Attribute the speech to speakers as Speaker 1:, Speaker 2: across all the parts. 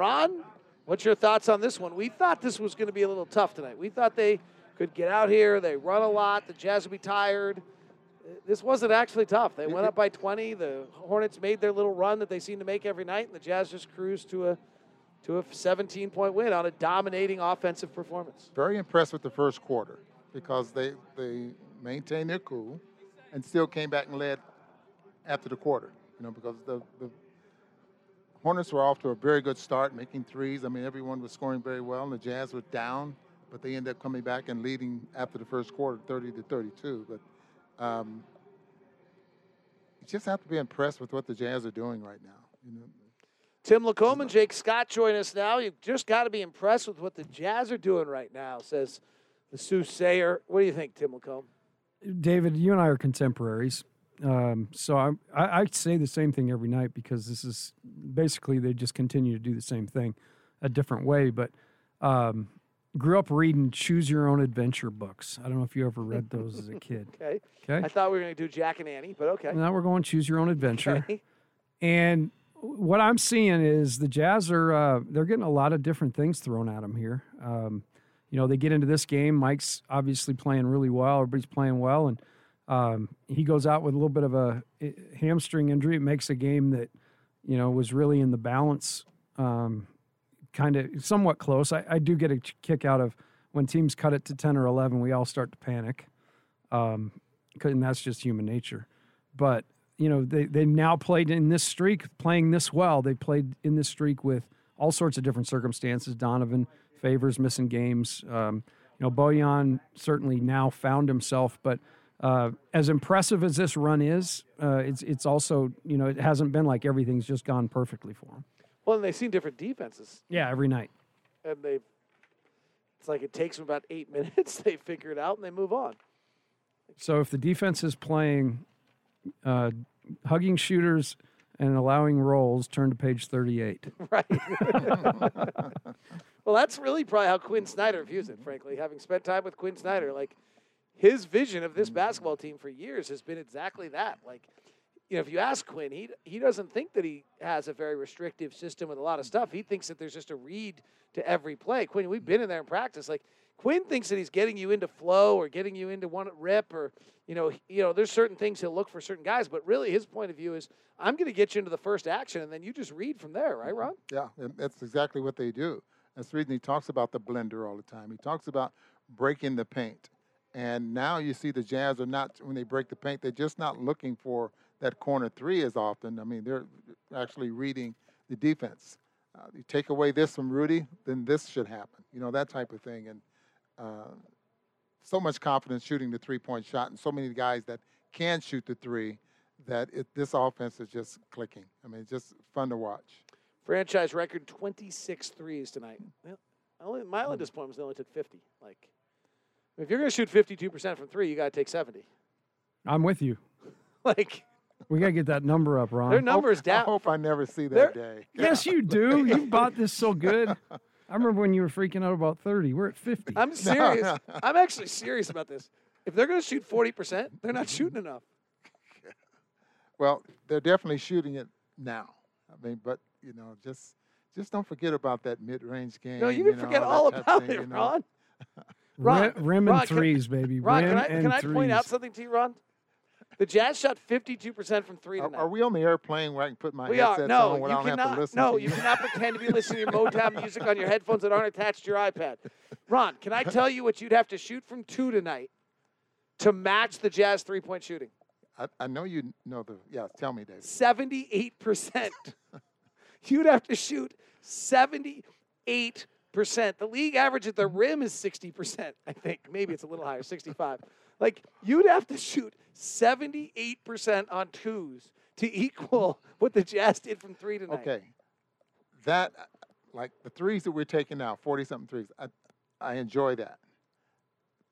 Speaker 1: Ron, what's your thoughts on this one? We thought this was going to be a little tough tonight. We thought they could get out here. They run a lot. The Jazz would be tired. This wasn't actually tough. They went up by 20. The Hornets made their little run that they seem to make every night, and the Jazz just cruised to a to a 17 point win on a dominating offensive performance.
Speaker 2: Very impressed with the first quarter because they they maintained their cool and still came back and led after the quarter. You know, because the, the Hornets were off to a very good start, making threes. I mean, everyone was scoring very well, and the Jazz were down, but they ended up coming back and leading after the first quarter, 30 to 32. But um, you just have to be impressed with what the Jazz are doing right now. You know,
Speaker 1: Tim LaComb and Jake Scott join us now. You've just got to be impressed with what the Jazz are doing right now, says the soothsayer. What do you think, Tim LaComb?
Speaker 3: David, you and I are contemporaries. Um, so I, I, I say the same thing every night because this is basically they just continue to do the same thing a different way. But um, grew up reading Choose Your Own Adventure books. I don't know if you ever read those as a kid.
Speaker 1: Okay.
Speaker 3: Okay.
Speaker 1: I thought we were going to do Jack and Annie, but okay.
Speaker 3: Now we're going Choose Your Own Adventure.
Speaker 1: Okay.
Speaker 3: And what I'm seeing is the Jazz are uh, they're getting a lot of different things thrown at them here. Um, you know, they get into this game. Mike's obviously playing really well. Everybody's playing well, and um, he goes out with a little bit of a eh, hamstring injury. It makes a game that you know was really in the balance, um, kind of somewhat close. I, I do get a kick out of when teams cut it to ten or eleven. We all start to panic, um, and that's just human nature. But you know, they they now played in this streak, playing this well. They played in this streak with all sorts of different circumstances. Donovan favors missing games. Um, you know, Bojan certainly now found himself, but uh, as impressive as this run is, uh, it's it's also you know it hasn't been like everything's just gone perfectly for them.
Speaker 1: Well, and they've seen different defenses,
Speaker 3: Yeah, every night.
Speaker 1: and they it's like it takes them about eight minutes. They figure it out and they move on.
Speaker 3: So if the defense is playing, uh, hugging shooters and allowing rolls, turn to page thirty-eight.
Speaker 1: Right. well, that's really probably how Quinn Snyder views it, frankly. Having spent time with Quinn Snyder, like his vision of this mm. basketball team for years has been exactly that. Like, you know, if you ask Quinn, he he doesn't think that he has a very restrictive system with a lot of stuff. He thinks that there's just a read to every play. Quinn, we've been in there in practice. Like Quinn thinks that he's getting you into flow or getting you into one rip or you know, you know, there's certain things he'll look for certain guys, but really his point of view is I'm going to get you into the first action and then you just read from there, right, mm-hmm. Ron?
Speaker 2: Yeah, and that's exactly what they do. That's the reason he talks about the blender all the time. He talks about breaking the paint. And now you see the Jazz are not, when they break the paint, they're just not looking for that corner three as often. I mean, they're actually reading the defense. Uh, you take away this from Rudy, then this should happen. You know, that type of thing. And uh, so much confidence shooting the three point shot, and so many guys that can shoot the three that it, this offense is just clicking. I mean, it's just fun to watch.
Speaker 1: Franchise record 26 threes tonight. Well, only, my only disappointment was they only took 50. Like, if you're going to shoot 52% from three, you got to take 70.
Speaker 3: I'm with you.
Speaker 1: Like,
Speaker 3: We got to get that number up, Ron.
Speaker 1: their numbers
Speaker 2: I
Speaker 1: down.
Speaker 2: I hope I never see
Speaker 1: They're-
Speaker 2: that day.
Speaker 3: Yes, you do. You bought this so good. I remember when you were freaking out about 30. We're at 50.
Speaker 1: I'm serious. I'm actually serious about this. If they're going to shoot 40%, they're not shooting enough.
Speaker 2: Well, they're definitely shooting it now. I mean, but you know, just just don't forget about that mid-range game.
Speaker 1: No, you didn't
Speaker 2: know,
Speaker 1: forget
Speaker 2: that
Speaker 1: all about
Speaker 2: thing,
Speaker 1: it,
Speaker 2: you know.
Speaker 1: Ron. Ron,
Speaker 3: Rim, rim and
Speaker 1: Ron, can-
Speaker 3: threes, baby.
Speaker 1: Ron,
Speaker 3: rim
Speaker 1: can I,
Speaker 3: and
Speaker 1: can I
Speaker 3: threes.
Speaker 1: point out something to you, Ron? The Jazz shot 52% from three
Speaker 2: Are,
Speaker 1: tonight.
Speaker 2: are we on the airplane where I can put my
Speaker 1: We
Speaker 2: headsets
Speaker 1: are. No,
Speaker 2: on where
Speaker 1: you
Speaker 2: I don't have
Speaker 1: cannot.
Speaker 2: to listen
Speaker 1: No,
Speaker 2: to
Speaker 1: you cannot pretend to be listening to Motown music on your headphones that aren't attached to your iPad. Ron, can I tell you what you'd have to shoot from two tonight to match the Jazz three-point shooting?
Speaker 2: I, I know you know the. Yeah, tell me, David.
Speaker 1: 78%. You'd have to shoot 78%. The league average at the mm-hmm. rim is 60%, I think. Maybe it's a little higher, 65. Like you'd have to shoot 78% on twos to equal what the Jazz did from 3 tonight.
Speaker 2: Okay, that like the threes that we're taking now, forty something threes. I I enjoy that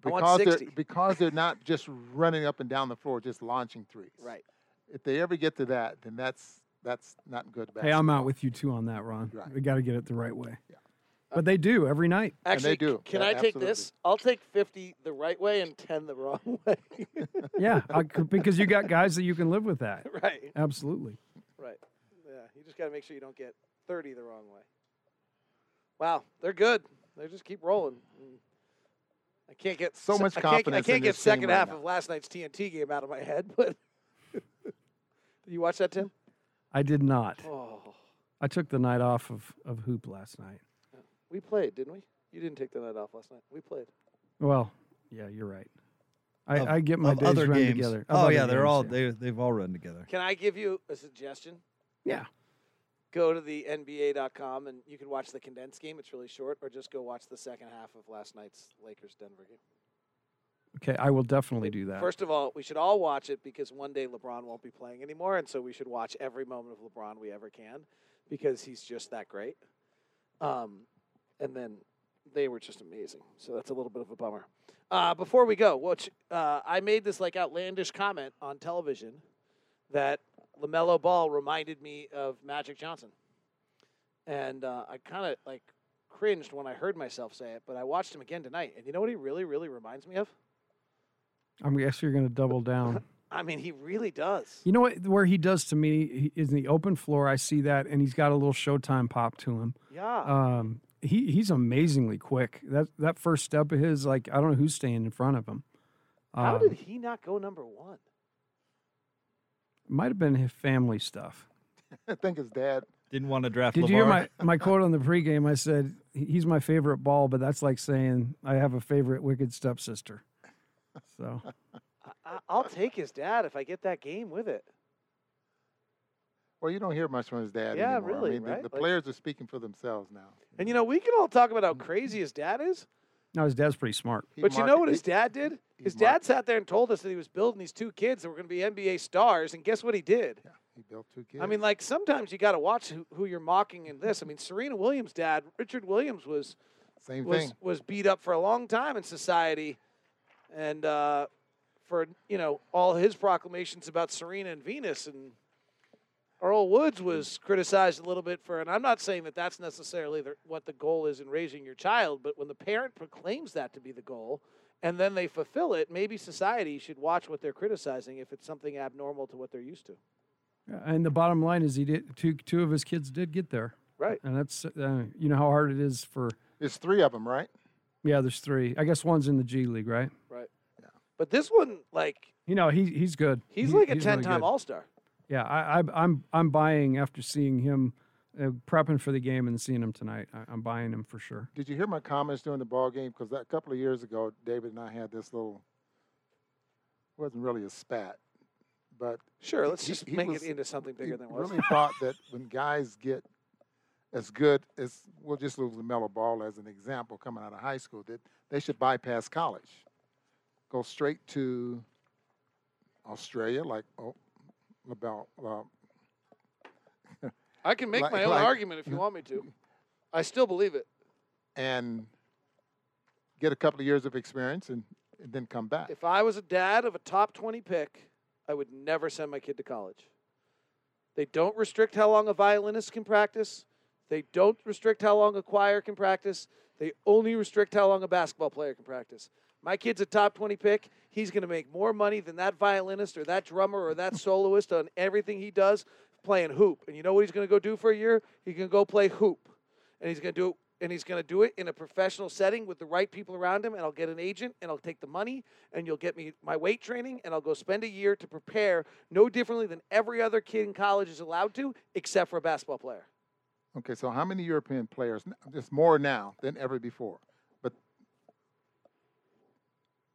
Speaker 1: I want
Speaker 2: because
Speaker 1: 60.
Speaker 2: they're because they're not just running up and down the floor, just launching threes.
Speaker 1: Right.
Speaker 2: If they ever get to that, then that's that's not good.
Speaker 3: Hey, I'm out with you too on that, Ron.
Speaker 2: Right.
Speaker 3: We got to get it the right way.
Speaker 2: Yeah.
Speaker 3: But they do every night.
Speaker 2: And
Speaker 1: Actually,
Speaker 2: they do.
Speaker 1: can
Speaker 2: Yeah,
Speaker 1: I take
Speaker 2: absolutely.
Speaker 1: this? I'll take 50 the right way and 10 the wrong way.
Speaker 3: Yeah, I because you got guys that you can live with that.
Speaker 1: right.
Speaker 3: Absolutely.
Speaker 1: Right. Yeah. You just got to make sure you don't get 30 the wrong way. Wow, they're good. They just keep rolling. I can't get
Speaker 2: So
Speaker 1: se-
Speaker 2: much
Speaker 1: I can't,
Speaker 2: confidence
Speaker 1: I can't get
Speaker 2: this
Speaker 1: second
Speaker 2: right
Speaker 1: half
Speaker 2: now.
Speaker 1: of last night's TNT game out of my head. But did you watch that, Tim?
Speaker 3: I did not.
Speaker 1: Oh,
Speaker 3: I took the night off of, of hoop last night.
Speaker 1: We played, didn't we? You didn't take the night off last night. We played.
Speaker 3: Well, yeah, you're right. I,
Speaker 4: Of-
Speaker 3: I get my
Speaker 4: of
Speaker 3: days
Speaker 4: other
Speaker 3: run
Speaker 4: games.
Speaker 3: together. Of
Speaker 4: Oh
Speaker 3: other
Speaker 4: yeah, they're
Speaker 3: games,
Speaker 4: all
Speaker 3: yeah.
Speaker 4: they they've all run together.
Speaker 1: Can I give you a suggestion?
Speaker 3: Yeah.
Speaker 1: Go to the NBA.com and you can watch the condensed game. It's really short, or just go watch the second half of last night's Lakers Denver game.
Speaker 3: Okay, I will definitely do that.
Speaker 1: First of all, we should all watch it because one day LeBron won't be playing anymore, and so we should watch every moment of LeBron we ever can because he's just that great. Um, and then they were just amazing. So that's a little bit of a bummer. Uh, before we go, which uh, I made this like outlandish comment on television that LaMelo Ball reminded me of Magic Johnson, and uh, I kind of like cringed when I heard myself say it. But I watched him again tonight, and you know what he really, really reminds me of?
Speaker 3: I'm guess you're going to double down.
Speaker 1: I mean, he really does.
Speaker 3: You know what? Where he does to me he, is in the open floor. I see that, and he's got a little Showtime pop to him.
Speaker 1: Yeah.
Speaker 3: Um, he he's amazingly quick. That that first step of his, like I don't know who's staying in front of him.
Speaker 1: How
Speaker 3: Um,
Speaker 1: did he not go number one?
Speaker 3: Might have been his family stuff.
Speaker 2: I think his dad.
Speaker 4: Didn't want to draft.
Speaker 3: Did
Speaker 4: LaVar.
Speaker 3: you hear my, my quote on the pregame? I said he's my favorite ball, but that's like saying I have a favorite wicked stepsister. So
Speaker 1: I, I, I'll take his dad if I get that game with it.
Speaker 2: Well, you don't hear much from his dad
Speaker 1: Yeah,
Speaker 2: anymore.
Speaker 1: really,
Speaker 2: I mean, the-
Speaker 1: right?
Speaker 2: the,
Speaker 1: Like-
Speaker 2: players are speaking for themselves now.
Speaker 1: And you know, we can all talk about how crazy his dad is,
Speaker 3: no, his dad's pretty smart.
Speaker 2: He
Speaker 1: but you know what his dad did? His
Speaker 2: market-
Speaker 1: dad sat there and told us that he was building these two kids that were going to be NBA stars, and guess what he did?
Speaker 2: Yeah, he built two kids.
Speaker 1: I mean, like sometimes you got to watch who, who you're mocking in this. I mean, Serena Williams' dad, Richard Williams, was
Speaker 2: same
Speaker 1: was
Speaker 2: thing.
Speaker 1: was beat up for a long time in society, and uh, for you know all his proclamations about Serena and Venus and Earl Woods was criticized a little bit for, and I'm not saying that that's necessarily the, what the goal is in raising your child, but when the parent proclaims that to be the goal, and then they fulfill it, maybe society should watch what they're criticizing if it's something abnormal to what they're used to.
Speaker 3: And the bottom line is he did two two of his kids did get there,
Speaker 1: Right.
Speaker 3: and that's uh, you know how hard it is for.
Speaker 2: There's three of them, right?
Speaker 3: Yeah, there's three. I guess one's in the G League, right? Right. Yeah.
Speaker 1: But this one, like,
Speaker 3: You know, he he's good.
Speaker 1: he's
Speaker 3: He-
Speaker 1: like a
Speaker 3: really
Speaker 1: 10 time
Speaker 3: good.
Speaker 1: All Star.
Speaker 3: Yeah, I, I, I'm I'm buying after seeing him uh, prepping for the game and seeing him tonight. I, I'm buying him for sure.
Speaker 2: Did you hear my comments during the ball game? Because a couple of years ago, David and I had this little. It wasn't really a spat, but
Speaker 1: Sure, let's
Speaker 2: he-
Speaker 1: just
Speaker 2: he
Speaker 1: make
Speaker 2: was-
Speaker 1: it into something
Speaker 2: he
Speaker 1: bigger than it was.
Speaker 2: really thought that when guys get as good as we'll just use LaMelo Ball as an example coming out of high school, that they should bypass college, go straight to Australia, like oh, LaBelle. Uh,
Speaker 1: I can make
Speaker 2: Like-
Speaker 1: my own
Speaker 2: like-
Speaker 1: argument if you want me to. I still believe it.
Speaker 2: and get a couple of years of experience and, and then come back.
Speaker 1: If I was a dad of a top 20 pick, I would never send my kid to college. They don't restrict how long a violinist can practice. They don't restrict how long a choir can practice. They only restrict how long a basketball player can practice. My kid's a top 20 pick. He's going to make more money than that violinist or that drummer or that soloist on everything he does playing hoop. And you know what he's going to go do for a year? He can go play hoop. And he's going to do it and he's going to do it in a professional setting with the right people around him and I'll get an agent and I'll take the money and you'll get me my weight training and I'll go spend a year to prepare no differently than every other kid in college is allowed to except for a basketball player.
Speaker 2: Okay, so how many European players? There's more now than ever before,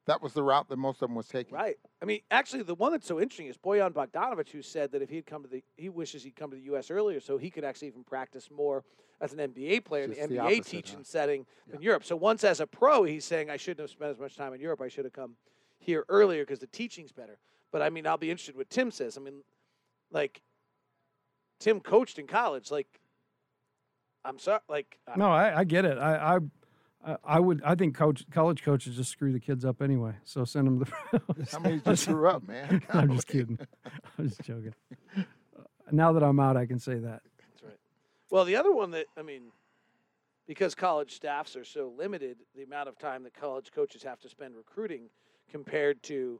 Speaker 2: that was the route that most of them was taking.
Speaker 1: Right. I mean, actually, the one that's so interesting is Bojan Bogdanovic, who said that if he'd come to the, he wishes he'd come to the U.S. earlier, so he could actually even practice more as an NBA player in the
Speaker 2: the
Speaker 1: NBA
Speaker 2: opposite,
Speaker 1: teaching
Speaker 2: huh?
Speaker 1: setting
Speaker 2: Yeah.
Speaker 1: in Europe. So once as a pro, he's saying I shouldn't have spent as much time in Europe. I should have come here earlier because the teaching's better. But I mean, I'll be interested what Tim says. I mean, like Tim coached in college. Like, I'm sorry. Like, I-
Speaker 3: No, I, I get it. I, I I- I would. I think coach college coaches just screw the kids up anyway. So send them the.
Speaker 2: How many just grew up, man?
Speaker 3: I'm just kidding. I'm just joking. Uh, now that I'm out, I can say that.
Speaker 1: That's right. Well, the other one that I mean, because college staffs are so limited, the amount of time that college coaches have to spend recruiting compared to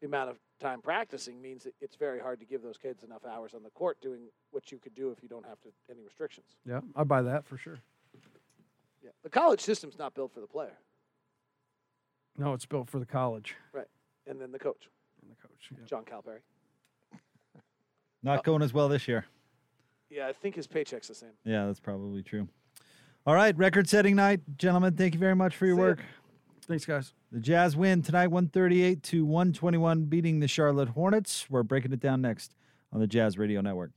Speaker 1: the amount of time practicing means that it's very hard to give those kids enough hours on the court doing what you could do if you don't have to any restrictions.
Speaker 3: Yeah, I buy that for sure.
Speaker 1: The college system's not built for the player,
Speaker 3: No, it's built for the college Right.
Speaker 1: and then the coach,
Speaker 3: and the coach. yeah.
Speaker 1: John Calipari.
Speaker 4: Not going as well this year.
Speaker 1: Yeah, I think his paycheck's the same.
Speaker 4: Yeah, that's probably true. All right, record-setting night, gentlemen. Thank you very much for your
Speaker 1: See ya.
Speaker 4: work.
Speaker 3: Thanks, guys.
Speaker 4: The Jazz win tonight, 138 to 121, beating the Charlotte Hornets. We're breaking it down next on the Jazz Radio Network.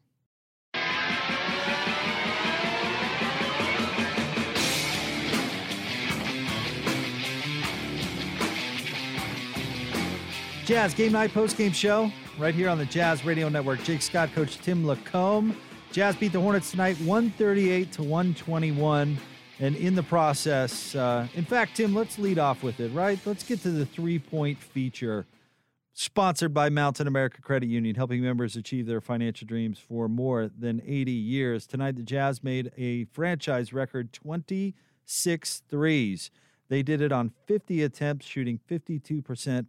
Speaker 4: Jazz Game Night Post Game Show right here on the Jazz Radio Network. Jake Scott, Coach Tim LaComb. Jazz beat the Hornets tonight, 138 to 121. And in the process, uh, in fact, Tim, let's lead off with it, right? Let's get to the three point feature sponsored by Mountain America Credit Union, helping members achieve their financial dreams for more than 80 years. Tonight, the Jazz made a franchise record 26 threes. They did it on 50 attempts, shooting 52%.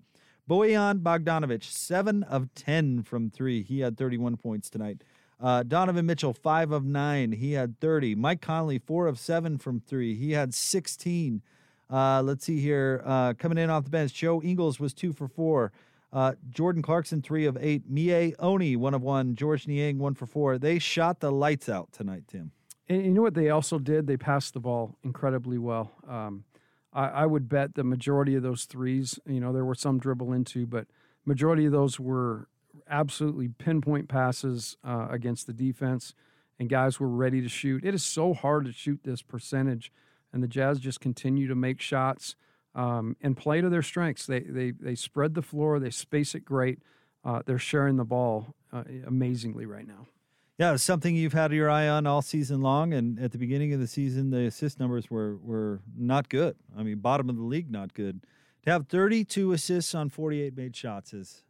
Speaker 4: Bojan Bogdanovic, 7 of 10 from three. He had 31 points tonight. Uh, Donovan Mitchell, 5 of 9. He had 30. Mike Conley, 4 of 7 from three. He had 16. Uh, let's see here. Uh, coming in off the bench, Joe Ingles was 2 for 4. Uh, Jordan Clarkson, 3 of 8. Miye Oni, 1 of 1. George Niang, 1 for 4. They shot the lights out tonight, Tim.
Speaker 3: And you know what they also did? They passed the ball incredibly well. Um, I, I would bet the majority of those threes, you know, there were some dribble into, but majority of those were absolutely pinpoint passes uh, against the defense, and guys were ready to shoot. It is so hard to shoot this percentage, and the Jazz just continue to make shots um, and play to their strengths. They they they spread the floor, they space it great. Uh, they're sharing the ball uh, amazingly right now.
Speaker 4: Yeah, something you've had your eye on all season long. And at the beginning of the season, the assist numbers were were not good. I mean, bottom of the league, not good. To have 32 assists on 48 made shots is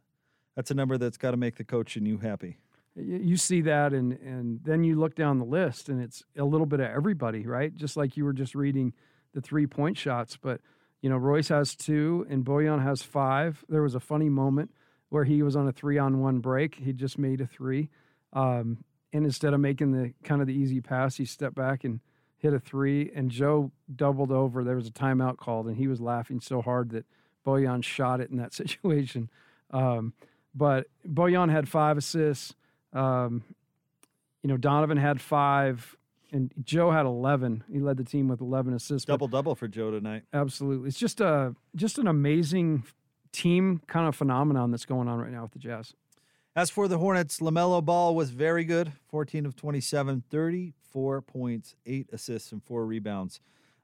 Speaker 4: that's a number that's got to make the coach and you happy.
Speaker 3: You see that and and then you look down the list and it's a little bit of everybody right just like you were just reading the three point shots but you know royce has two and bojan has five there was a funny moment where he was on a three on one break he just made a three um, and instead of making the kind of the easy pass he stepped back and hit a three and joe doubled over there was a timeout called and he was laughing so hard that bojan shot it in that situation um, but bojan had five assists um, you know, Donovan had five, and Joe had eleven. He led the team with eleven assists.
Speaker 4: Double double for Joe tonight.
Speaker 3: absolutely, it's just a just an amazing team kind of phenomenon that's going on right now with the Jazz.
Speaker 4: As for the Hornets, LaMelo Ball was very good 14 of 27, 34 points, eight assists, and four rebounds.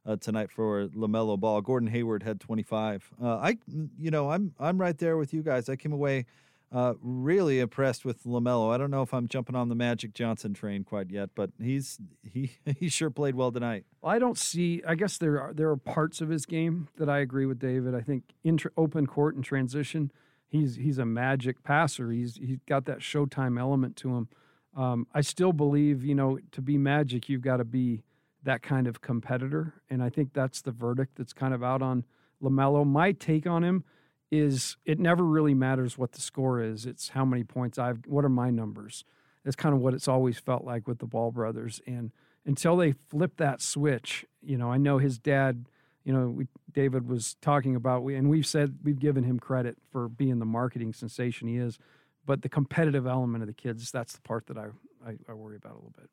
Speaker 4: Uh, tonight for LaMelo Ball, Gordon Hayward had 25. Uh, I, you know, I'm I'm right there with you guys. I came away uh, really impressed with LaMelo. I don't know if I'm jumping on the Magic Johnson train quite yet, but he's he he sure played well tonight.
Speaker 3: Well, I don't see. I guess there are there are parts of his game that I agree with David. I think in tr- open court and transition, he's he's a magic passer. He's he's got that Showtime element to him. Um, I still believe, you know, to be magic, you've got to be that kind of competitor, and I think that's the verdict that's kind of out on LaMelo. My take on him is it never really matters what the score is. It's how many points I've. What are my numbers? That's kind of what it's always felt like with the Ball brothers, and until they flip that switch, you know, I know his dad. You know, we, David was talking about, we, and we've said we've given him credit for being the marketing sensation he is, but the competitive element of the kids—that's the part that I, I I worry about a little bit.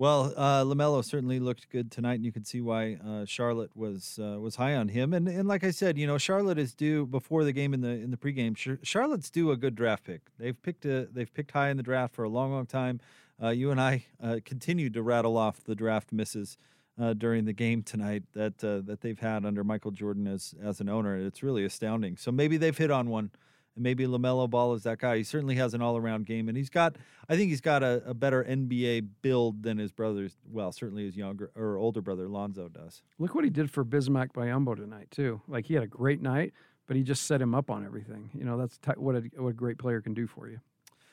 Speaker 4: Well, uh, LaMelo certainly looked good tonight, and you can see why uh, Charlotte was uh, was high on him. And and like I said, you know, Charlotte is due before the game in the in the pregame. Charlotte's due a good draft pick. They've picked a they've picked high in the draft for a long, long time. Uh, you and I uh, continued to rattle off the draft misses uh, during the game tonight that uh, that they've had under Michael Jordan as as an owner. It's really astounding. So maybe they've hit on one and maybe LaMelo Ball is that guy. He certainly has an all-around game, and he's got. I think he's got a, a better NBA build than his brothers. Well, certainly his younger or older brother Lonzo does.
Speaker 3: Look what he did for Bismack Biyombo tonight too. Like he had a great night, but he just set him up on everything. You know, that's t- what a what a great player can do for you.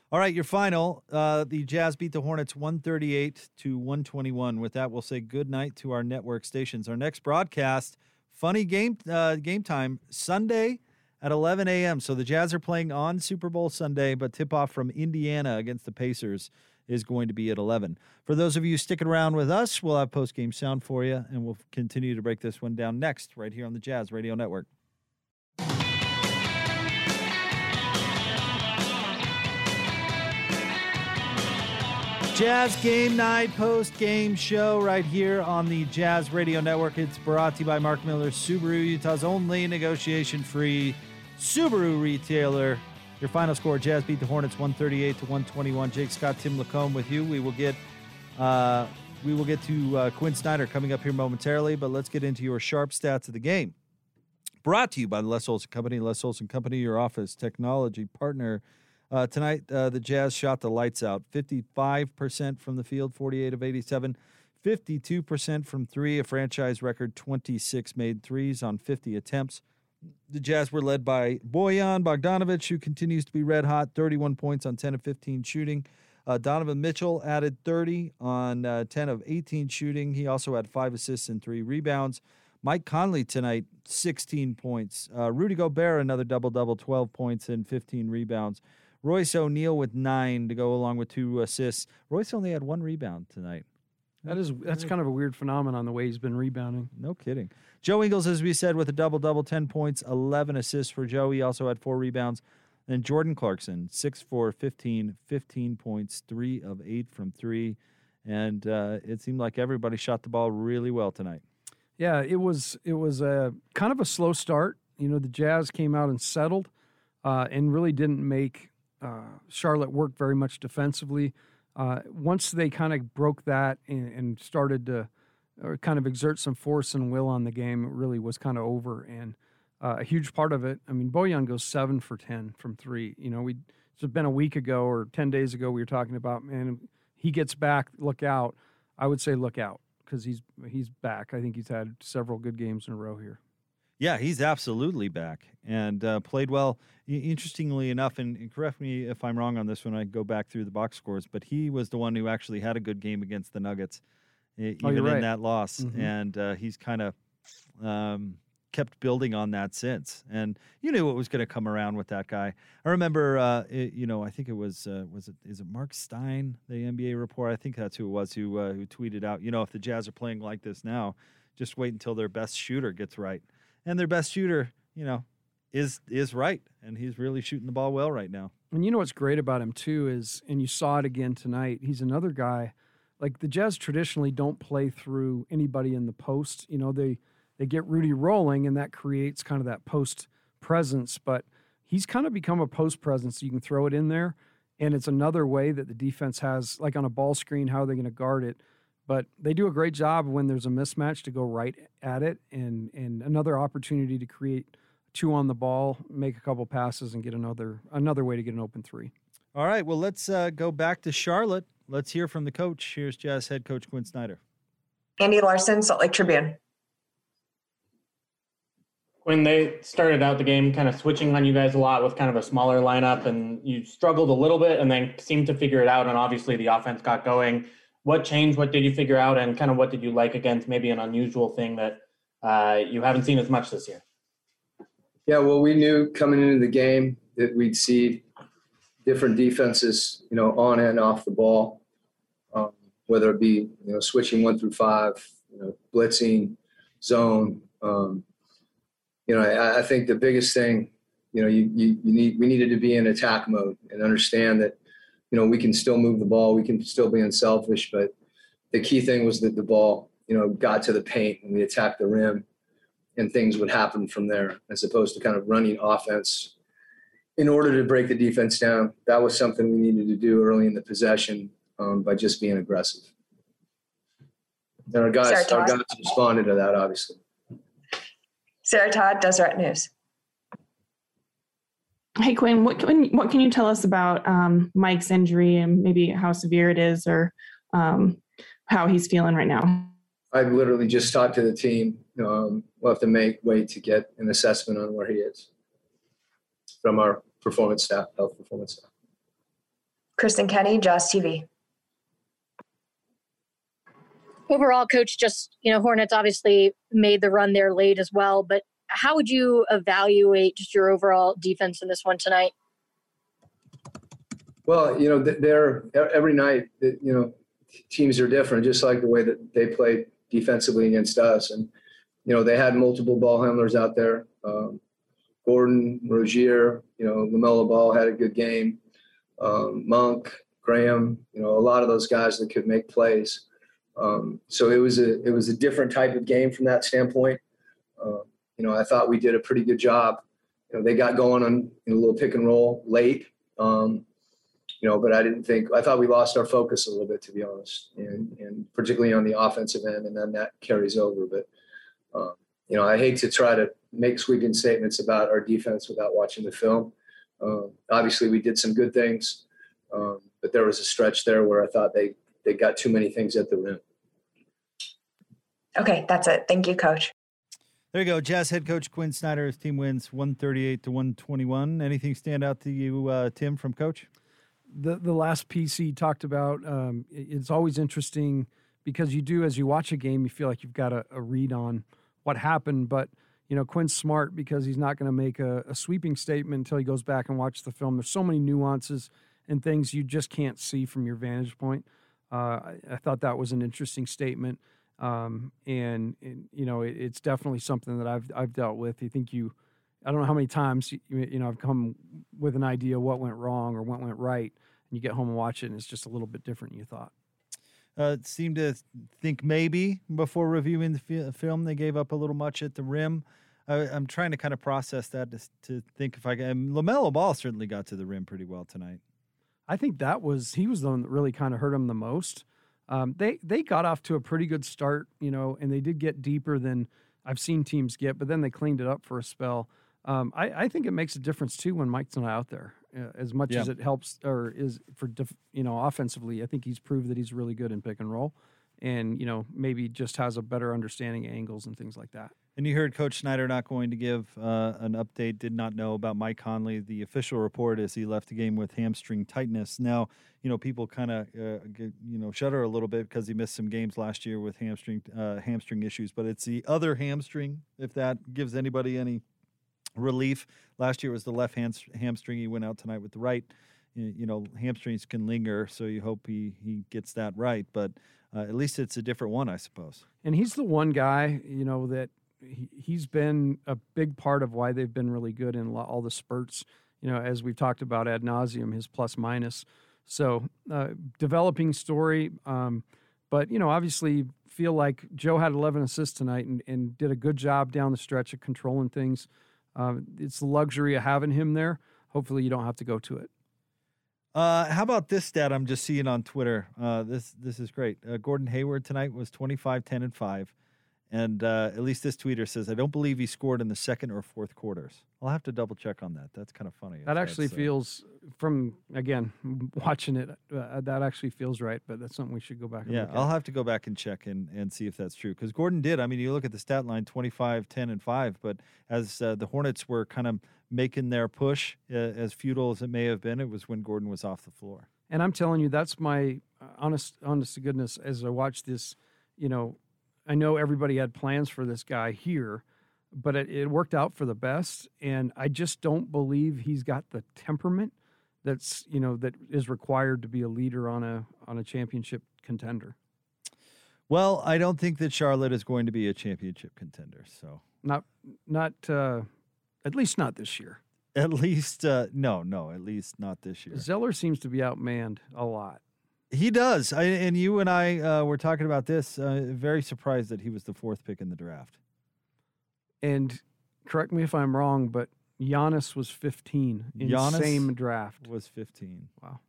Speaker 4: All right, your final. Uh, the Jazz beat the Hornets 138 to 121. With that, we'll say good night to our network stations. Our next broadcast, funny game uh, game time Sunday at 11 a.m. So the Jazz are playing on Super Bowl Sunday, but tip off from Indiana against the Pacers is going to be at 11. For those of you sticking around with us, we'll have post game sound for you, and we'll continue to break this one down next, right here on the Jazz Radio Network. Jazz Game Night post game show right here on the Jazz Radio Network. It's brought to you by Mark Miller, Subaru, Utah's only negotiation free Subaru retailer. Your final score Jazz beat the Hornets 138 to 121. Jake Scott, Tim LaComb with you. We will get. Uh, we will get to uh, Quinn Snyder coming up here momentarily, but let's get into your sharp stats of the game. Brought to you by the Les Olson Company. Les Olson Company, your office technology partner. Uh, tonight, uh, the Jazz shot the lights out 55% from the field, 48 of 87, 52% from three, a franchise record 26 made threes on 50 attempts. The Jazz were led by Bojan Bogdanovic, who continues to be red hot, 31 points on 10 of 15 shooting. Uh, Donovan Mitchell added 30 on uh, 10 of 18 shooting. He also had five assists and three rebounds. Mike Conley tonight, 16 points. Uh, Rudy Gobert, another double double, 12 points and 15 rebounds. Royce O'Neal with nine to go along with two assists. Royce only had one rebound tonight.
Speaker 3: That is that's kind of a weird phenomenon the way he's been rebounding.
Speaker 4: No kidding. Joe Ingles, as we said, with a double double, 10 points, 11 assists for Joe. He also had four rebounds. And Jordan Clarkson, 6 4, 15, 15 points, three of eight from three. And uh, it seemed like everybody shot the ball really well tonight.
Speaker 3: Yeah, it was it was a kind of a slow start. You know, the Jazz came out and settled, uh, and really didn't make uh, Charlotte worked very much defensively. Uh, once they kind of broke that and, and started to kind of exert some force and will on the game, it really was kind of over. And uh, a huge part of it, I mean, Bojan goes seven for 10 from three. You know, we it's been a week ago or 10 days ago, we were talking about, man, he gets back, look out. I would say look out because he's he's back. I think he's had several good games in a row here.
Speaker 4: Yeah, he's absolutely back and uh, played well. Interestingly enough, and, and, correct me if I'm wrong on this when I go back through the box scores, but he was the one who actually had a good game against the Nuggets, even
Speaker 3: oh, right.
Speaker 4: in that loss. Mm-hmm. And uh, he's kind of um, kept building on that since. And you knew it was going to come around with that guy. I remember, uh, it, you know, I think it was uh, was it is it Marc Stein, the NBA reporter? I think that's who it was who uh, who tweeted out, you know, if the Jazz are playing like this now, just wait until their best shooter gets right and their best shooter, you know, is is right, and he's really shooting the ball well right now.
Speaker 3: And you know what's great about him too is, and you saw it again tonight. He's another guy. Like the Jazz traditionally don't play through anybody in the post. You know, they they get Rudy rolling, and that creates kind of that post presence. But he's kind of become a post presence. You can throw it in there, and it's another way that the defense has, like on a ball screen, how are they going to guard it? But they do a great job when there's a mismatch to go right at it and and another opportunity to create two on the ball, make a couple passes, and get another another way to get an open three.
Speaker 4: All right. Well, let's uh, go back to Charlotte. Let's hear from the coach. Here's Jazz head coach Quinn Snyder.
Speaker 5: Andy Larsen, Salt Lake Tribune.
Speaker 6: When they started out the game, kind of switching on you guys a lot with kind of a smaller lineup, and you struggled a little bit, and then seemed to figure it out. And obviously, the offense got going what changed? What did you figure out? And kind of what did you like against maybe an unusual thing that uh, you haven't seen as much this year?
Speaker 7: Yeah, well, we knew coming into the game that we'd see different defenses, you know, on and off the ball, um, whether it be you know switching one through five, you know, blitzing, zone. Um, you know, I, I, think the biggest thing, you know, you, you, you need we needed to be in attack mode and understand that you know, we can still move the ball, we can still be unselfish, but the key thing was that the ball, you know, got to the paint and we attacked the rim and things would happen from there as opposed to kind of running offense in order to break the defense down. That was something we needed to do early in the possession um, by just being aggressive. And our guys, our guys responded to that, obviously.
Speaker 5: Sarah Todd, Deseret News.
Speaker 8: Hey Quinn, what can what can you tell us about um, Mike's injury and maybe how severe it is, or um, how he's feeling right now?
Speaker 7: I've literally just talked to the team. Um, we'll have to make wait to get an assessment on where he is from our performance staff, health performance staff.
Speaker 5: Kristen Kenny, Jazz TV.
Speaker 9: Overall, coach, just you know, Hornets obviously made the run there late as well, but how would you evaluate just your overall defense in this one tonight?
Speaker 7: Well, you know, th- they're every night. You know, teams are different, just like the way that they play defensively against us. And you know, they had multiple ball handlers out there. Um, Gordon, Rozier, you know, LaMelo Ball had a good game. Um, Monk, Graham, you know, a lot of those guys that could make plays. Um, so it was a it was a different type of game from that standpoint. Um, you know, I thought we did a pretty good job. You know, they got going on a little pick and roll late. Um, you know, but I didn't think I thought we lost our focus a little bit, to be honest, and and particularly on the offensive end, and then that carries over. But um, you know, I hate to try to make sweeping statements about our defense without watching the film. Um, obviously, we did some good things, um, but there was a stretch there where I thought they they got too many things at the rim.
Speaker 5: Okay, that's it. Thank you, coach.
Speaker 4: There you go. Jazz head coach Quinn Snyder. His team wins 138 to 121. Anything stand out to you, uh, Tim, from coach?
Speaker 3: the the last piece he talked about um, it's always interesting because you do as you watch a game you feel like you've got a, a read on what happened but you know quinn's smart because he's not going to make a, a sweeping statement until he goes back and watches the film there's so many nuances and things you just can't see from your vantage point uh, I, I thought that was an interesting statement um, and, and you know it, it's definitely something that I've I've dealt with I think you I don't know how many times you, you know I've come with an idea what went wrong or what went right, and you get home and watch it, and it's just a little bit different than you thought.
Speaker 4: Uh, seemed to think maybe before reviewing the fi- film they gave up a little much at the rim. I, I'm trying to kind of process that to, to think if I can. LaMelo Ball certainly got to the rim pretty well tonight.
Speaker 3: I think that was he was the one that really kind of hurt him the most. Um, they they got off to a pretty good start, you know, and they did get deeper than I've seen teams get, but then they cleaned it up for a spell. Um, I, I think it makes a difference too when Mike's not out there, uh, as much
Speaker 4: Yeah.
Speaker 3: as it helps or is for def, you know offensively. I think he's proved that he's really good in pick and roll, and you know maybe just has a better understanding of angles and things like that.
Speaker 4: And you heard Coach Snyder not going to give uh, an update, did not know about Mike Conley. The official report is he left the game with hamstring tightness. Now, you know, people kind of, uh, you know, shudder a little bit because he missed some games last year with hamstring uh, hamstring issues. But it's the other hamstring, if that gives anybody any relief. Last year was the left hand, hamstring. He went out tonight with the right. You know, hamstrings can linger, so you hope he, he gets that right. But uh, at least it's a different one, I suppose.
Speaker 3: And he's the one guy, you know, that he's been a big part of why they've been really good in all the spurts, you know, as we've talked about ad nauseum, his plus minus. So, uh, developing story. Um, but, you know, obviously feel like Joe had 11 assists tonight and, and did a good job down the stretch of controlling things. Um, it's the luxury of having him there. Hopefully, you don't have to go to it.
Speaker 4: Uh, how about this stat I'm just seeing on Twitter? Uh, this this is great. Uh, Gordon Hayward tonight was 25, 10, and 5. And uh, at least this tweeter says, I don't believe he scored in the second or fourth quarters. I'll have to double check on that. That's kind of funny.
Speaker 3: That actually
Speaker 4: uh,
Speaker 3: feels, from again watching it, uh, that actually feels right. But that's something we should go back. And
Speaker 4: Yeah,
Speaker 3: look at.
Speaker 4: I'll have to go back and check and, and see if that's true. Because Gordon did. I mean, you look at the stat line 25, 10, and 5. But as uh, the Hornets were kind of making their push, uh, as futile as it may have been, it was when Gordon was off the floor.
Speaker 3: And I'm telling you, that's my uh, honest, honest to goodness. As I watch this, you know, I know everybody had plans for this guy here, but it, it worked out for the best. And I just don't believe he's got the temperament that's you know that is required to be a leader on a on a championship contender.
Speaker 4: Well, I don't think that Charlotte is going to be a championship contender. So
Speaker 3: Not not uh, at least not this year.
Speaker 4: at least, uh, no, no, at least not this year.
Speaker 3: Zeller seems to be outmanned a lot.
Speaker 4: He does. I, and you and I uh, were talking about this. Uh, very surprised that he was the fourth pick in the draft.
Speaker 3: And correct me if I'm wrong, but Giannis was 15 in
Speaker 4: Giannis
Speaker 3: same draft.
Speaker 4: Was 15.
Speaker 3: Wow.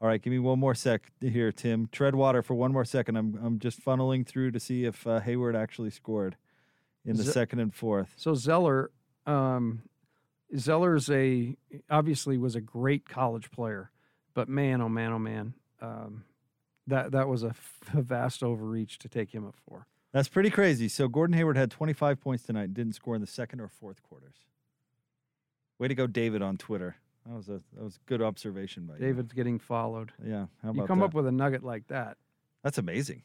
Speaker 4: All right, give me one more sec here, Tim. Tread water for one more second. I'm I'm just funneling through to see if uh, Hayward actually scored in the
Speaker 3: Ze-
Speaker 4: second and fourth.
Speaker 3: So Zeller, um, Zeller's a obviously was a great college player, but man, oh man, oh man, um, that that was a, f- a vast overreach to take him at four.
Speaker 4: That's pretty crazy. So Gordon Hayward had 25 points tonight and didn't score in the second or fourth quarters. Way to go, David, on Twitter. That was a that was a good observation by you.
Speaker 3: David's getting followed.
Speaker 4: Yeah, how about
Speaker 3: You come
Speaker 4: that?
Speaker 3: up with a nugget like that.
Speaker 4: That's amazing.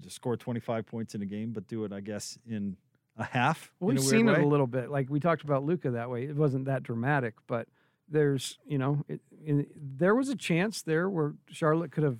Speaker 4: Just score 25 points in a game, but do it, I guess, in a half.
Speaker 3: We've
Speaker 4: a
Speaker 3: seen it a little bit. Like we talked about Luka that way. It wasn't that dramatic, but there's you know it, there was a chance there where Charlotte could have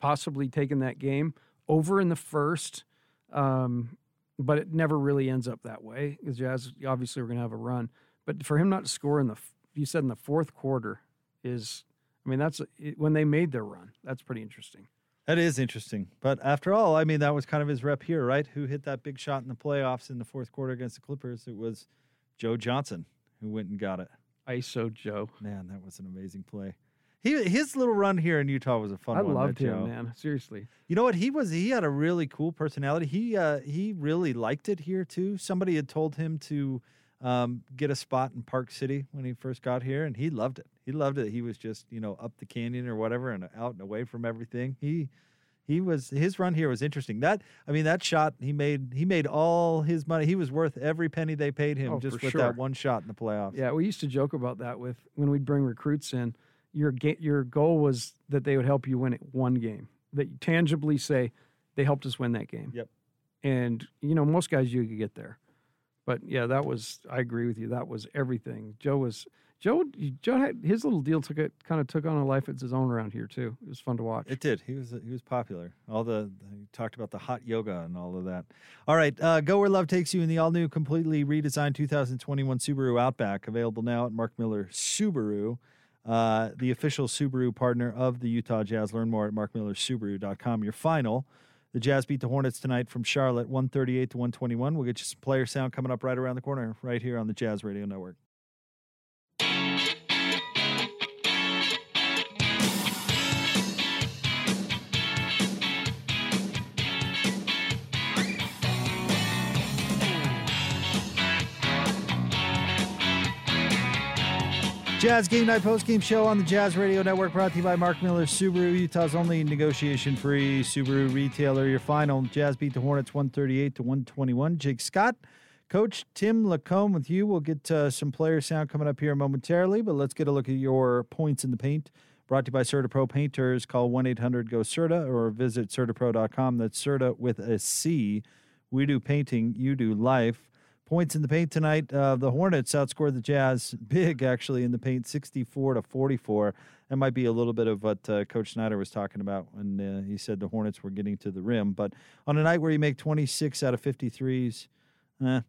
Speaker 3: possibly taken that game over in the first, um, but it never really ends up that way. Because Jazz obviously we're going to have a run, but for him not to score in the you said in the fourth quarter is, I mean that's when they made their run. That's pretty interesting.
Speaker 4: That is interesting. But after all, I mean, that was kind of his rep here, right? Who hit that big shot in the playoffs in the fourth quarter against the Clippers? It was Joe Johnson who went and got it.
Speaker 3: ISO Joe.
Speaker 4: Man, that was an amazing play. He his little run here in Utah was a fun
Speaker 3: I
Speaker 4: one.
Speaker 3: I
Speaker 4: loved
Speaker 3: him,
Speaker 4: Joe.
Speaker 3: man. Seriously.
Speaker 4: You know what? He was he had a really cool personality. He uh he really liked it here too. Somebody had told him to um, get a spot in Park City when he first got here, and he loved it. He loved it. He was just you know up the canyon or whatever, and out and away from everything. He he was his run here was interesting. That I mean that shot he made he made all his money. He was worth every penny they paid him
Speaker 3: Oh,
Speaker 4: just with
Speaker 3: sure.
Speaker 4: that one shot in the playoffs.
Speaker 3: Yeah, we used to joke about that with when we'd bring recruits in. Your ga- your goal was that they would help you win it one game. That you tangibly say they helped us win that game.
Speaker 4: Yep.
Speaker 3: And you know most guys you could get there, but yeah, that was I agree with you. That was everything. Joe was Joe. Joe had his little deal took it kind of took on a life of its own around here too. It was fun to watch.
Speaker 4: It did. He was he was popular. All the he talked about the hot yoga and all of that. All right, uh, go where love takes you in the all new, completely redesigned 2021 Subaru Outback, available now at Mark Miller Subaru, uh, the official Subaru partner of the Utah Jazz. Learn more at markmillersubaru.com. Your final. The Jazz beat the Hornets tonight from Charlotte, 138 to 121. We'll get you some player sound coming up right around the corner, right here on the Jazz Radio Network. Jazz Game Night Post Game Show on the Jazz Radio Network, brought to you by Mark Miller Subaru, Utah's only negotiation-free Subaru retailer. Your final: Jazz beat the Hornets 138 to 121. Jake Scott, Coach Tim LaComb with you. We'll get uh, some player sound coming up here momentarily, but let's get a look at your points in the paint. Brought to you by Certa Pro Painters. Call 1 800 GO CERTA or visit CertaPro.com. That's Certa with a C. We do painting, you do life. Points in the paint tonight. Uh, the Hornets outscored the Jazz big, actually, in the paint, 64 to 44. That might be a little bit of what uh, Coach Snyder was talking about when uh, he said the Hornets were getting to the rim. But on a night where you make 26 out of 53s, eh,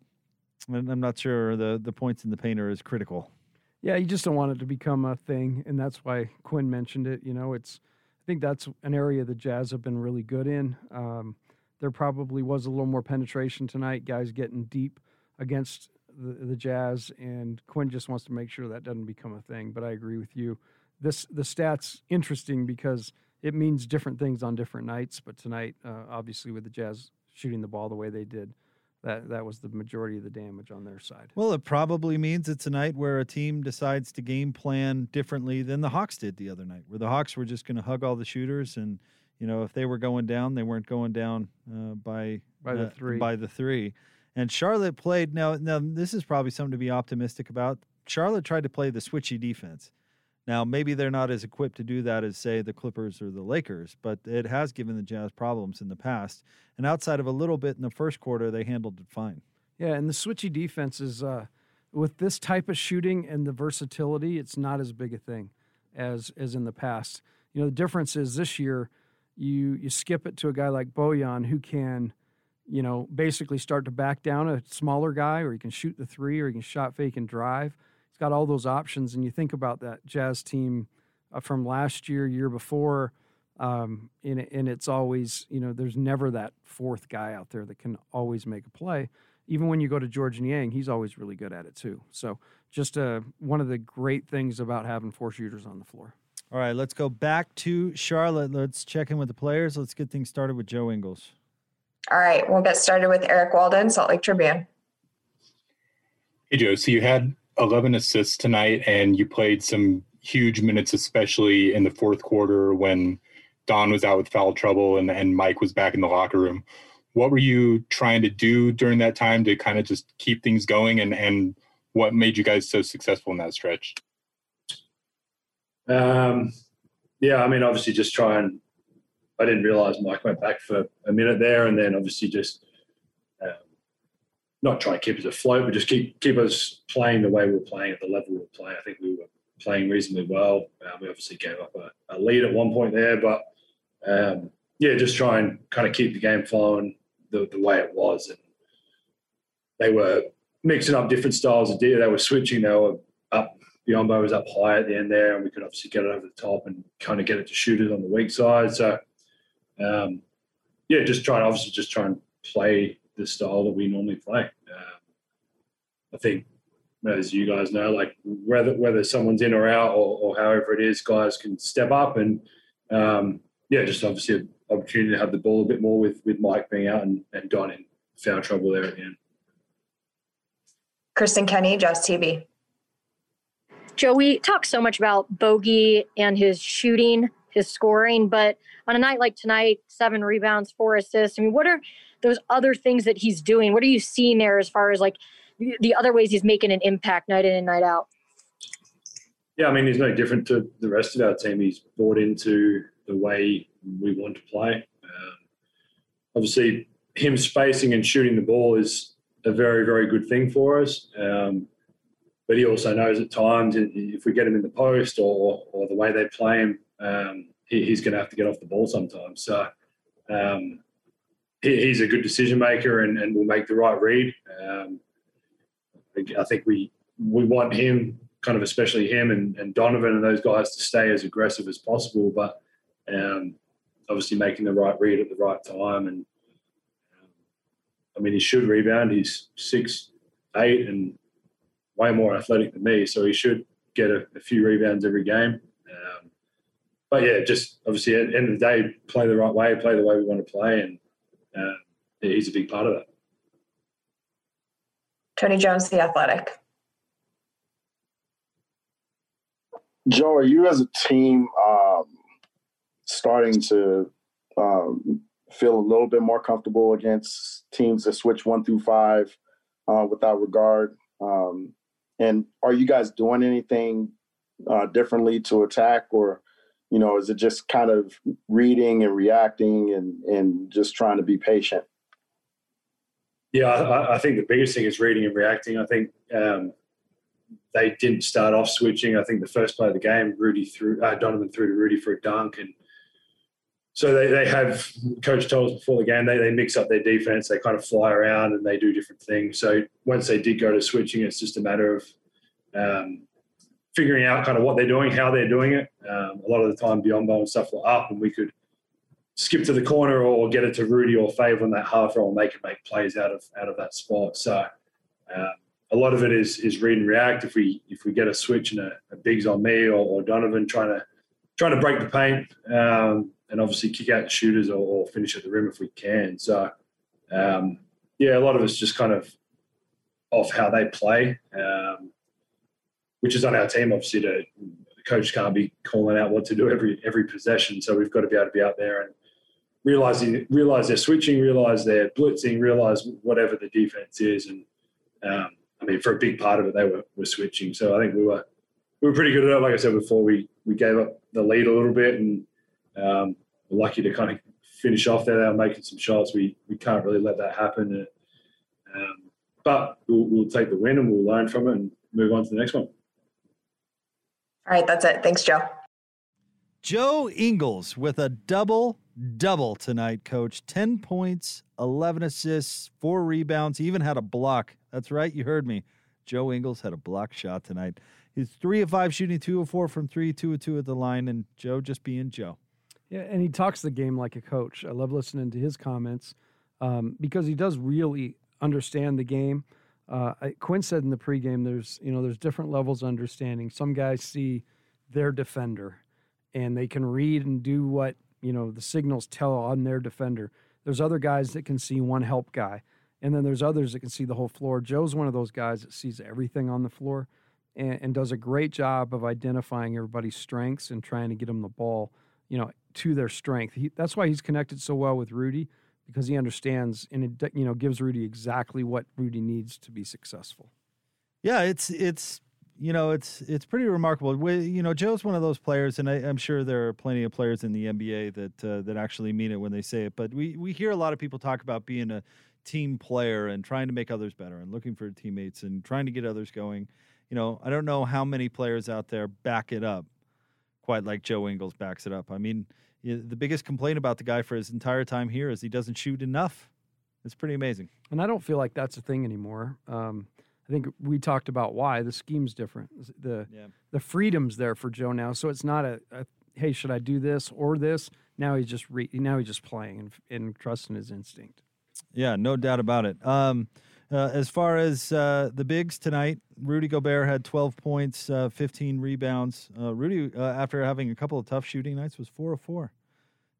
Speaker 4: I'm not sure the, the points in the paint are as critical.
Speaker 3: Yeah, you just don't want it to become a thing, and that's why Quinn mentioned it. You know, it's I think that's an area the Jazz have been really good in. Um, there probably was a little more penetration tonight, guys getting deep against the, the Jazz, and Quinn just wants to make sure that doesn't become a thing. But I agree with you. This the stats interesting because it means different things on different nights. But tonight, uh, obviously, with the Jazz shooting the ball the way they did, that that was the majority of the damage on their side.
Speaker 4: Well, it probably means it's a night where a team decides to game plan differently than the Hawks did the other night, where the Hawks were just going to hug all the shooters, and you know if they were going down, they weren't going down uh, by
Speaker 3: By the
Speaker 4: uh,
Speaker 3: three.
Speaker 4: By the three, and Charlotte played. Now, now this is probably something to be optimistic about. Charlotte tried to play the switchy defense. Now, maybe they're not as equipped to do that as, say, the Clippers or the Lakers, but it has given the Jazz problems in the past. And outside of a little bit in the first quarter, they handled it fine.
Speaker 3: Yeah, and the switchy defense is uh, with this type of shooting and the versatility, it's not as big a thing as as in the past. You know, the difference is this year you you skip it to a guy like Bojan who can, you know, basically start to back down a smaller guy, or he can shoot the three, or he can shot fake and drive. He's got all those options, and you think about that Jazz team uh, from last year, year before. Um, and, and it's always, you know, there's never that fourth guy out there that can always make a play even when you go to George Niang, he's always really good at it too. So just uh, one of the great things about having four shooters on the floor.
Speaker 4: All right, let's go back to Charlotte. Let's check in with the players. Let's get things started with Joe Ingles.
Speaker 5: All right, we'll get started with Eric Walden, Salt Lake Tribune.
Speaker 10: Hey, Joe. So you had 11 assists tonight, and you played some huge minutes, especially in the fourth quarter when Don was out with foul trouble and, and Mike was back in the locker room. What were you trying to do during that time to kind of just keep things going, and, and what made you guys so successful in that stretch?
Speaker 11: Um, yeah, I mean, obviously, just try and. I didn't realize Mike went back for a minute there, and then obviously just um, not try and keep us afloat, but just keep keep us playing the way we were playing at the level we were playing. I think we were playing reasonably well. Uh, we obviously gave up a, a, lead at one point there, but um, yeah, just try and kind of keep the game flowing the, the way it was. And they were mixing up different styles of deer. They were switching. They were up. Biyombo was up high at the end there, and we could obviously get it over the top and kind of get it to shooters on the weak side. So, um, yeah, just trying obviously just try and play the style that we normally play. Um, I think, as you guys know, like whether whether someone's in or out or, or however it is, guys can step up and um, yeah, just obviously an opportunity to have the ball a bit more with with Mike being out and, and Don in foul trouble there at the end.
Speaker 5: Kristen Kenny, Jazz TV.
Speaker 9: Joe, we talk so much about Bogey and his shooting, his scoring, but on a night like tonight, seven rebounds, four assists. I mean, what are those other things that he's doing? What are you seeing there as far as like the other ways he's making an impact night in and night out?
Speaker 11: Yeah, I mean, he's no different to the rest of our team. He's bought into the way we want to play. Um, obviously, him spacing and shooting the ball is a very, very good thing for us. Um, but he also knows at times if we get him in the post or, or the way they play him, um, he, he's going to have to get off the ball sometimes. So um, he, he's a good decision maker and, and will make the right read. Um, I think we we want him, kind of especially him and, and Donovan and those guys to stay as aggressive as possible, but um, obviously making the right read at the right time and I mean, he should rebound. He's six, eight, and way more athletic than me, so he should get a, a few rebounds every game. But yeah, just obviously at the end of the day, play the right way, play the way we want to play, and uh, he's a big part of that.
Speaker 5: Tony Jones, the Athletic.
Speaker 12: Joe, are you as a team um, starting to um, feel a little bit more comfortable against teams that switch one through five uh, without regard. Um, and are you guys doing anything uh, differently to attack, or you know, is it just kind of reading and reacting and and just trying to be patient?
Speaker 11: Yeah, I, I think the biggest thing is reading and reacting. I think um, they didn't start off switching. I think the first play of the game, Rudy threw uh, Donovan threw to Rudy for a dunk, and so they, they have coach told us before the game they, they mix up their defense they kind of fly around and they do different things so once they did go to switching it's just a matter of um, figuring out kind of what they're doing how they're doing it. Um, a lot of the time Biyombo and stuff were up and we could skip to the corner or get it to Rudy or Fave on that half roll and they can make plays out of out of that spot. So uh, a lot of it is is read and react. If we if we get a switch and a, a bigs on me or, or Donovan trying to trying to break the paint um, and obviously kick out shooters or, or, finish at the rim if we can. So, um, yeah, a lot of it's just kind of off how they play, um, which is on our team. Obviously, to, the coach can't be calling out what to do every every possession. So we've got to be able to be out there and realizing realize they're switching, realize they're blitzing, realize whatever the defense is, and um, I mean, for a big part of it, they were, were switching. So I think we were we were pretty good at it. Like I said before, we we gave up the lead a little bit and um, we're lucky to kind of finish off there. They were making some shots. We we can't really let that happen. Um, but we'll, we'll take the win and we'll learn from it and move on to the next one.
Speaker 5: All right, that's it. Thanks, Joe.
Speaker 4: Joe Ingles with a double double tonight, coach. 10 points, 11 assists, four rebounds, he even had a block. That's right, you heard me. Joe Ingles had a block shot tonight. He's three of five shooting, two of four from three, two of two at the line, and Joe just being Joe.
Speaker 3: Yeah, and he talks the game like a coach. I love listening to his comments um, because he does really understand the game. Uh, Quinn said in the pregame, there's you know there's different levels of understanding. Some guys see their defender, and they can read and do what you know the signals tell on their defender. There's other guys that can see one help guy, and then there's others that can see the whole floor. Joe's one of those guys that sees everything on the floor, and, and does a great job of identifying everybody's strengths and trying to get them the ball. You know, to their strength. He, that's why he's connected so well with Rudy because he understands and it you know gives Rudy exactly what Rudy needs to be successful.
Speaker 4: Yeah, it's it's you know it's it's pretty remarkable. We, you know, Joe's one of those players, and I, am sure there are plenty of players in the NBA that uh, that actually mean it when they say it. But we we hear a lot of people talk about being a team player and trying to make others better and looking for teammates and trying to get others going. you know, I don't know how many players out there back it up quite like Joe Ingles backs it up. I mean, the biggest complaint about the guy for his entire time here is he doesn't shoot enough. It's pretty amazing.
Speaker 3: And I don't feel like that's a thing anymore. Um, I think we talked about why the scheme's different. The yeah. the freedom's there for Joe now, so it's not a, a, hey, should I do this or this? Now he's just re- now he's just playing and, and trusting his instinct.
Speaker 4: Yeah, no doubt about it. Um, uh, as far as uh, the bigs tonight, Rudy Gobert had 12 points, uh, 15 rebounds. Uh, Rudy, uh, after having a couple of tough shooting nights, was four of four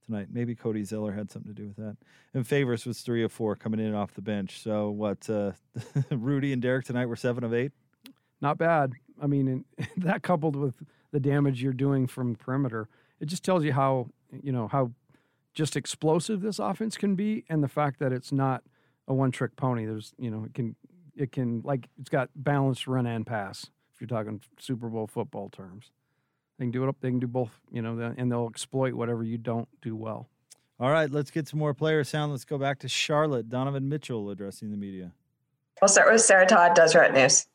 Speaker 4: tonight. Maybe Cody Zeller had something to do with that. And Favors was three of four coming in off the bench. So what? Rudy and Derek tonight were seven of eight.
Speaker 3: Not bad. I mean, that coupled with the damage you're doing from perimeter, it just tells you how you know how just explosive this offense can be, and the fact that it's not a one trick pony. There's you know it can it can like it's got balanced run and pass. If you're talking Super Bowl football terms, they can do it. up. They can do both. You know, and they'll exploit whatever you don't do well.
Speaker 4: All right, let's get some more player sound. Let's go back to Charlotte. Donovan Mitchell addressing the media.
Speaker 5: We'll start with Sarah Todd, Deseret News.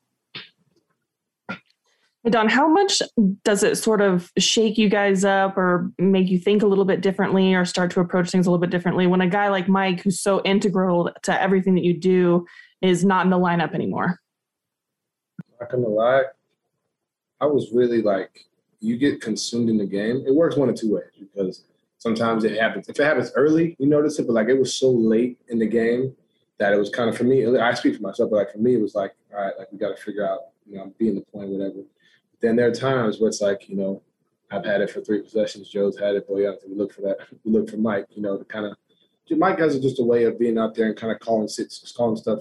Speaker 8: Don, how much does it sort of shake you guys up or make you think a little bit differently or start to approach things a little bit differently when a guy like Mike, who's so integral to everything that you do, is not in the lineup anymore?
Speaker 13: Not gonna lie, I was really like, you get consumed in the game. It works one of two ways because sometimes it happens. If it happens early, you notice it, but like it was so late in the game that it was kind of for me. I speak for myself, but like for me, it was like, all right, like we got to figure out, you know, being the point, whatever then there are times where it's like, you know, I've had it for three possessions. Joe's had it, but yeah, we look for that. We look for Mike, you know, to kind of. Mike has just a way of being out there and kind of calling sits, calling stuff,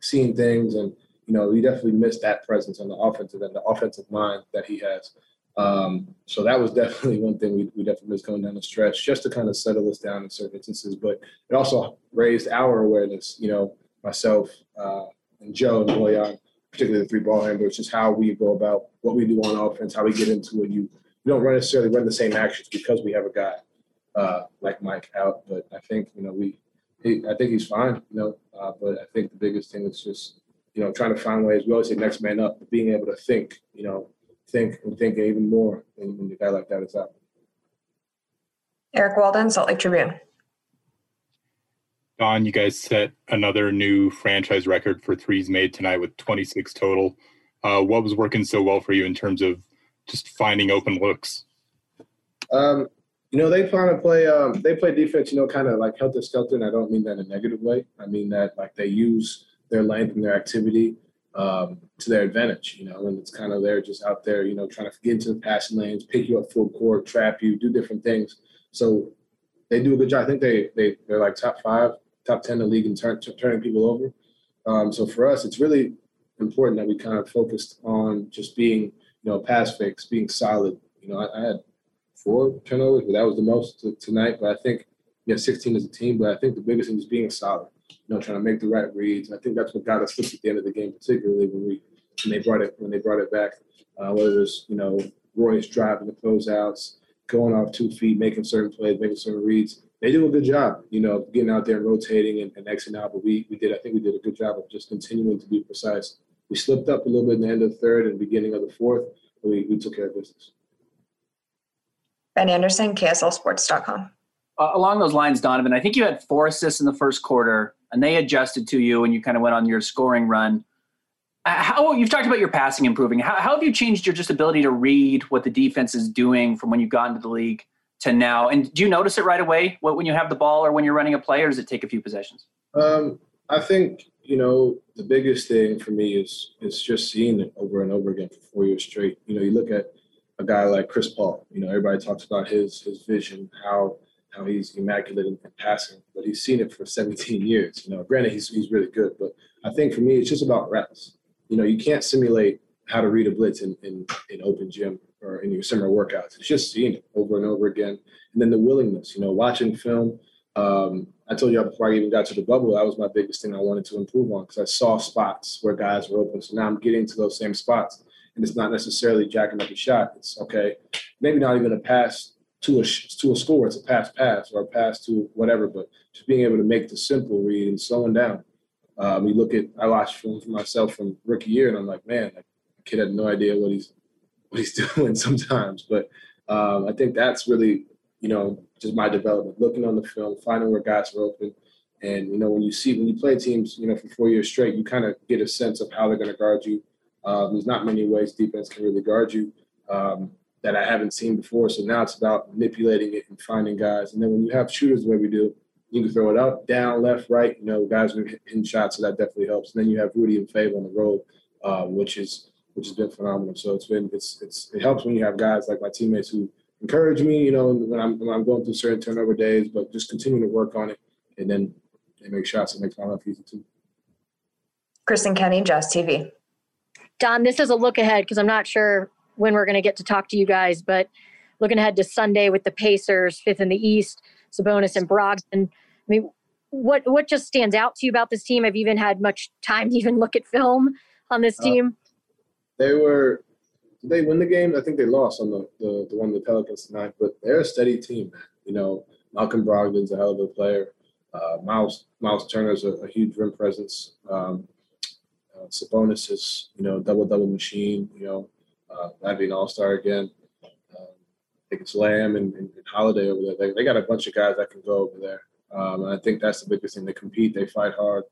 Speaker 13: seeing things, and you know, he definitely missed that presence on the offensive and the offensive mind that he has. Um, so that was definitely one thing we, we definitely missed going down the stretch, just to kind of settle us down in certain instances. But it also raised our awareness, you know, myself uh, and Joe and Bojan, particularly the three ball handlers, just how we go about what we do on offense, how we get into it. You, you don't necessarily run the same actions because we have a guy uh, like Mike out. But I think you know we, he, I think he's fine. You know, uh, but I think the biggest thing is just you know trying to find ways. We always say next man up, but being able to think. You know, think and think even more when, when a guy like that is out.
Speaker 5: Eric Walden, Salt Lake Tribune.
Speaker 10: Don, you guys set another new franchise record for threes made tonight with 26 total. Uh, what was working so well for you in terms of just finding open looks?
Speaker 13: Um, you know, they kind of play. Um, they play defense. You know, kind of like helter skelter, and I don't mean that in a negative way. I mean that like they use their length and their activity um, to their advantage. You know, and it's kind of they're just out there. You know, trying to get into the passing lanes, pick you up full court, trap you, do different things. So they do a good job. I think they they they're like top five top 10 in the league in turn, turning people over. Um, so for us, it's really important that we kind of focused on just being, you know, pass fakes, being solid. You know, I, I had four turnovers, but that was the most tonight. But I think, you know, 16 as a team. But I think the biggest thing is being solid. You know, trying to make the right reads. I think that's what got us at the end of the game, particularly when we when they brought it when they brought it back. Uh, whether it was you know Royce driving the closeouts, going off two feet, making certain plays, making certain reads they do a good job, you know, getting out there and rotating and, and Xing out. But we we did, I think we did a good job of just continuing to be precise. We slipped up a little bit in the end of the third and beginning of the fourth, but we, we took care of business.
Speaker 5: Ben Anderson, KSLSports.com.
Speaker 14: Uh, along those lines, Donovan, I think you had four assists in the first quarter, and they adjusted to you, and you kind of went on your scoring run. Uh, how you've talked about your passing improving. How, how have you changed your just ability to read what the defense is doing from when you got into the league? To now? And do you notice it right away when you have the ball or when you're running a play, or does it take a few possessions?
Speaker 13: Um, I think you know the biggest thing for me is is just seeing it over and over again for four years straight. You know, you look at a guy like Chris Paul. You know, everybody talks about his his vision, how how he's immaculate in, passing, but he's seen it for 17 years. You know, granted he's he's really good, but I think for me it's just about reps. You know, you can't simulate how to read a blitz in, in, in open gym or in your summer workouts. It's just seeing it over and over again. And then the willingness, you know, watching film. Um, I told you before I even got to the bubble, that was my biggest thing I wanted to improve on because I saw spots where guys were open. So now I'm getting to those same spots. And it's not necessarily jacking up a shot. It's okay, maybe not even a pass to a to a score. It's a pass pass or a pass to whatever, but just being able to make the simple read and slowing down. Um, you look at I watched film for myself from rookie year, and I'm like, man, like kid had no idea what he's what he's doing sometimes. But um, I think that's really, you know, just my development, looking on the film, finding where guys are open. And, you know, when you see, when you play teams, you know, for four years straight, you kind of get a sense of how they're going to guard you. Um, there's not many ways defense can really guard you um, that I haven't seen before. So now it's about manipulating it and finding guys. And then when you have shooters the way we do, you can throw it up, down, left, right. You know, guys are hitting shots, so that definitely helps. And then you have Rudy and Fave on the road, uh, which is which has been phenomenal. So it's been it's it's it helps when you have guys like my teammates who encourage me. You know, when I'm when I'm going through certain turnover days, but just continuing to work on it and then they make shots and make my life easy too.
Speaker 5: Kristen Kenny, Jazz TV.
Speaker 9: Don, this is a look ahead because I'm not sure when we're going to get to talk to you guys, but looking ahead to Sunday with the Pacers, fifth in the East, Sabonis and Brogdon. I mean, what what just stands out to you about this team? I've even had much time to even look at film on this uh, team. Uh,
Speaker 13: they were did they win the game? I think they lost on the, the, the one the Pelicans tonight, but they're a steady team, man. You know, Malcolm Brogdon's a hell of a player. Uh, Miles Miles Turner's a, a huge rim presence. Um, uh, Sabonis is you know double double machine. You know, uh, that'd be an all star again. Um, I think it's Lamb and, and, and Holiday over there. They, they got a bunch of guys that can go over there. Um, and I think that's the biggest thing. They compete, they fight hard.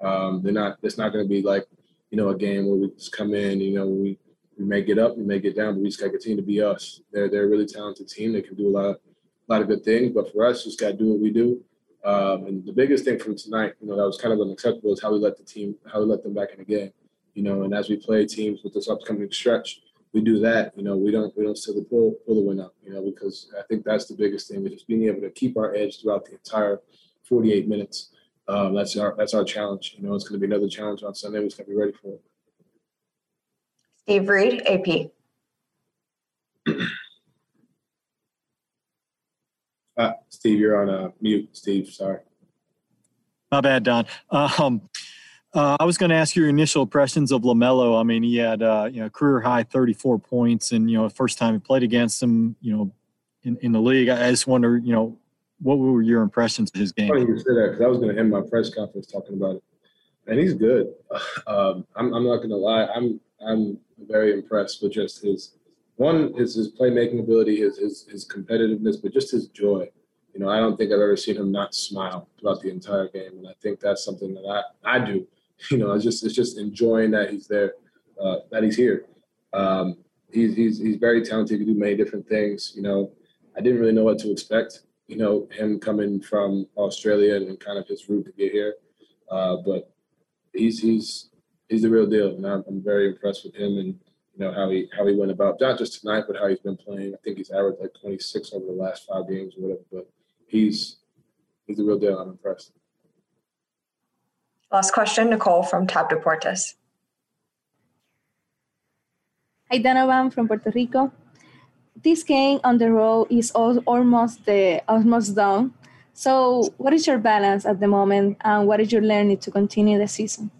Speaker 13: Um, they're not. It's not going to be like you know, a game where we just come in, you know, we, we may get up, we may get down, but we just got to continue to be us. They're, they're a really talented team. They can do a lot of, a lot of good things, but for us, just got to do what we do. Um, and the biggest thing from tonight, you know, that was kind of unacceptable is how we let the team, how we let them back in the game, you know, and as we play teams with this upcoming stretch, we do that, you know, we don't, we don't still pull, pull the win out, you know, because I think that's the biggest thing is just being able to keep our edge throughout the entire 48 minutes um, that's our that's our challenge. You know, it's going to be another challenge on Sunday. We just got to be ready for it.
Speaker 5: Steve Reed, AP.
Speaker 13: uh, Steve, you're on uh, mute. Steve, sorry.
Speaker 15: My bad, Don. Um, uh, I was going to ask your initial impressions of LaMelo. I mean, he had uh, you know career high 34 points, and you know first time he played against him, you know, in, in the league. I just wonder, you know, what were your impressions of his game?
Speaker 13: Funny you say that because I was going to end my press conference talking about it, and he's good. Um, I'm, I'm, not going to lie. I'm I'm very impressed with just his one his his playmaking ability, his, his his competitiveness, but just his joy. You know, I don't think I've ever seen him not smile throughout the entire game, and I think that's something that I I do. You know, it's just it's just enjoying that he's there, uh, that he's here. Um, he's he's he's very talented. He can do many different things. You know, I didn't really know what to expect you know, him coming from Australia and kind of his route to get here. Uh, but he's he's he's the real deal, and I'm, I'm, very impressed with him and you know how he how he went about not just tonight, but how he's been playing. I think he's averaged like 26 over the last five games or whatever. But he's he's the real deal. I'm impressed.
Speaker 5: Last question, Nicole from Tab Deportes.
Speaker 16: Hi, Donovan from Puerto Rico this game on the road is all, almost the almost done. So, what is your balance at the moment, and what is your learning to continue the season?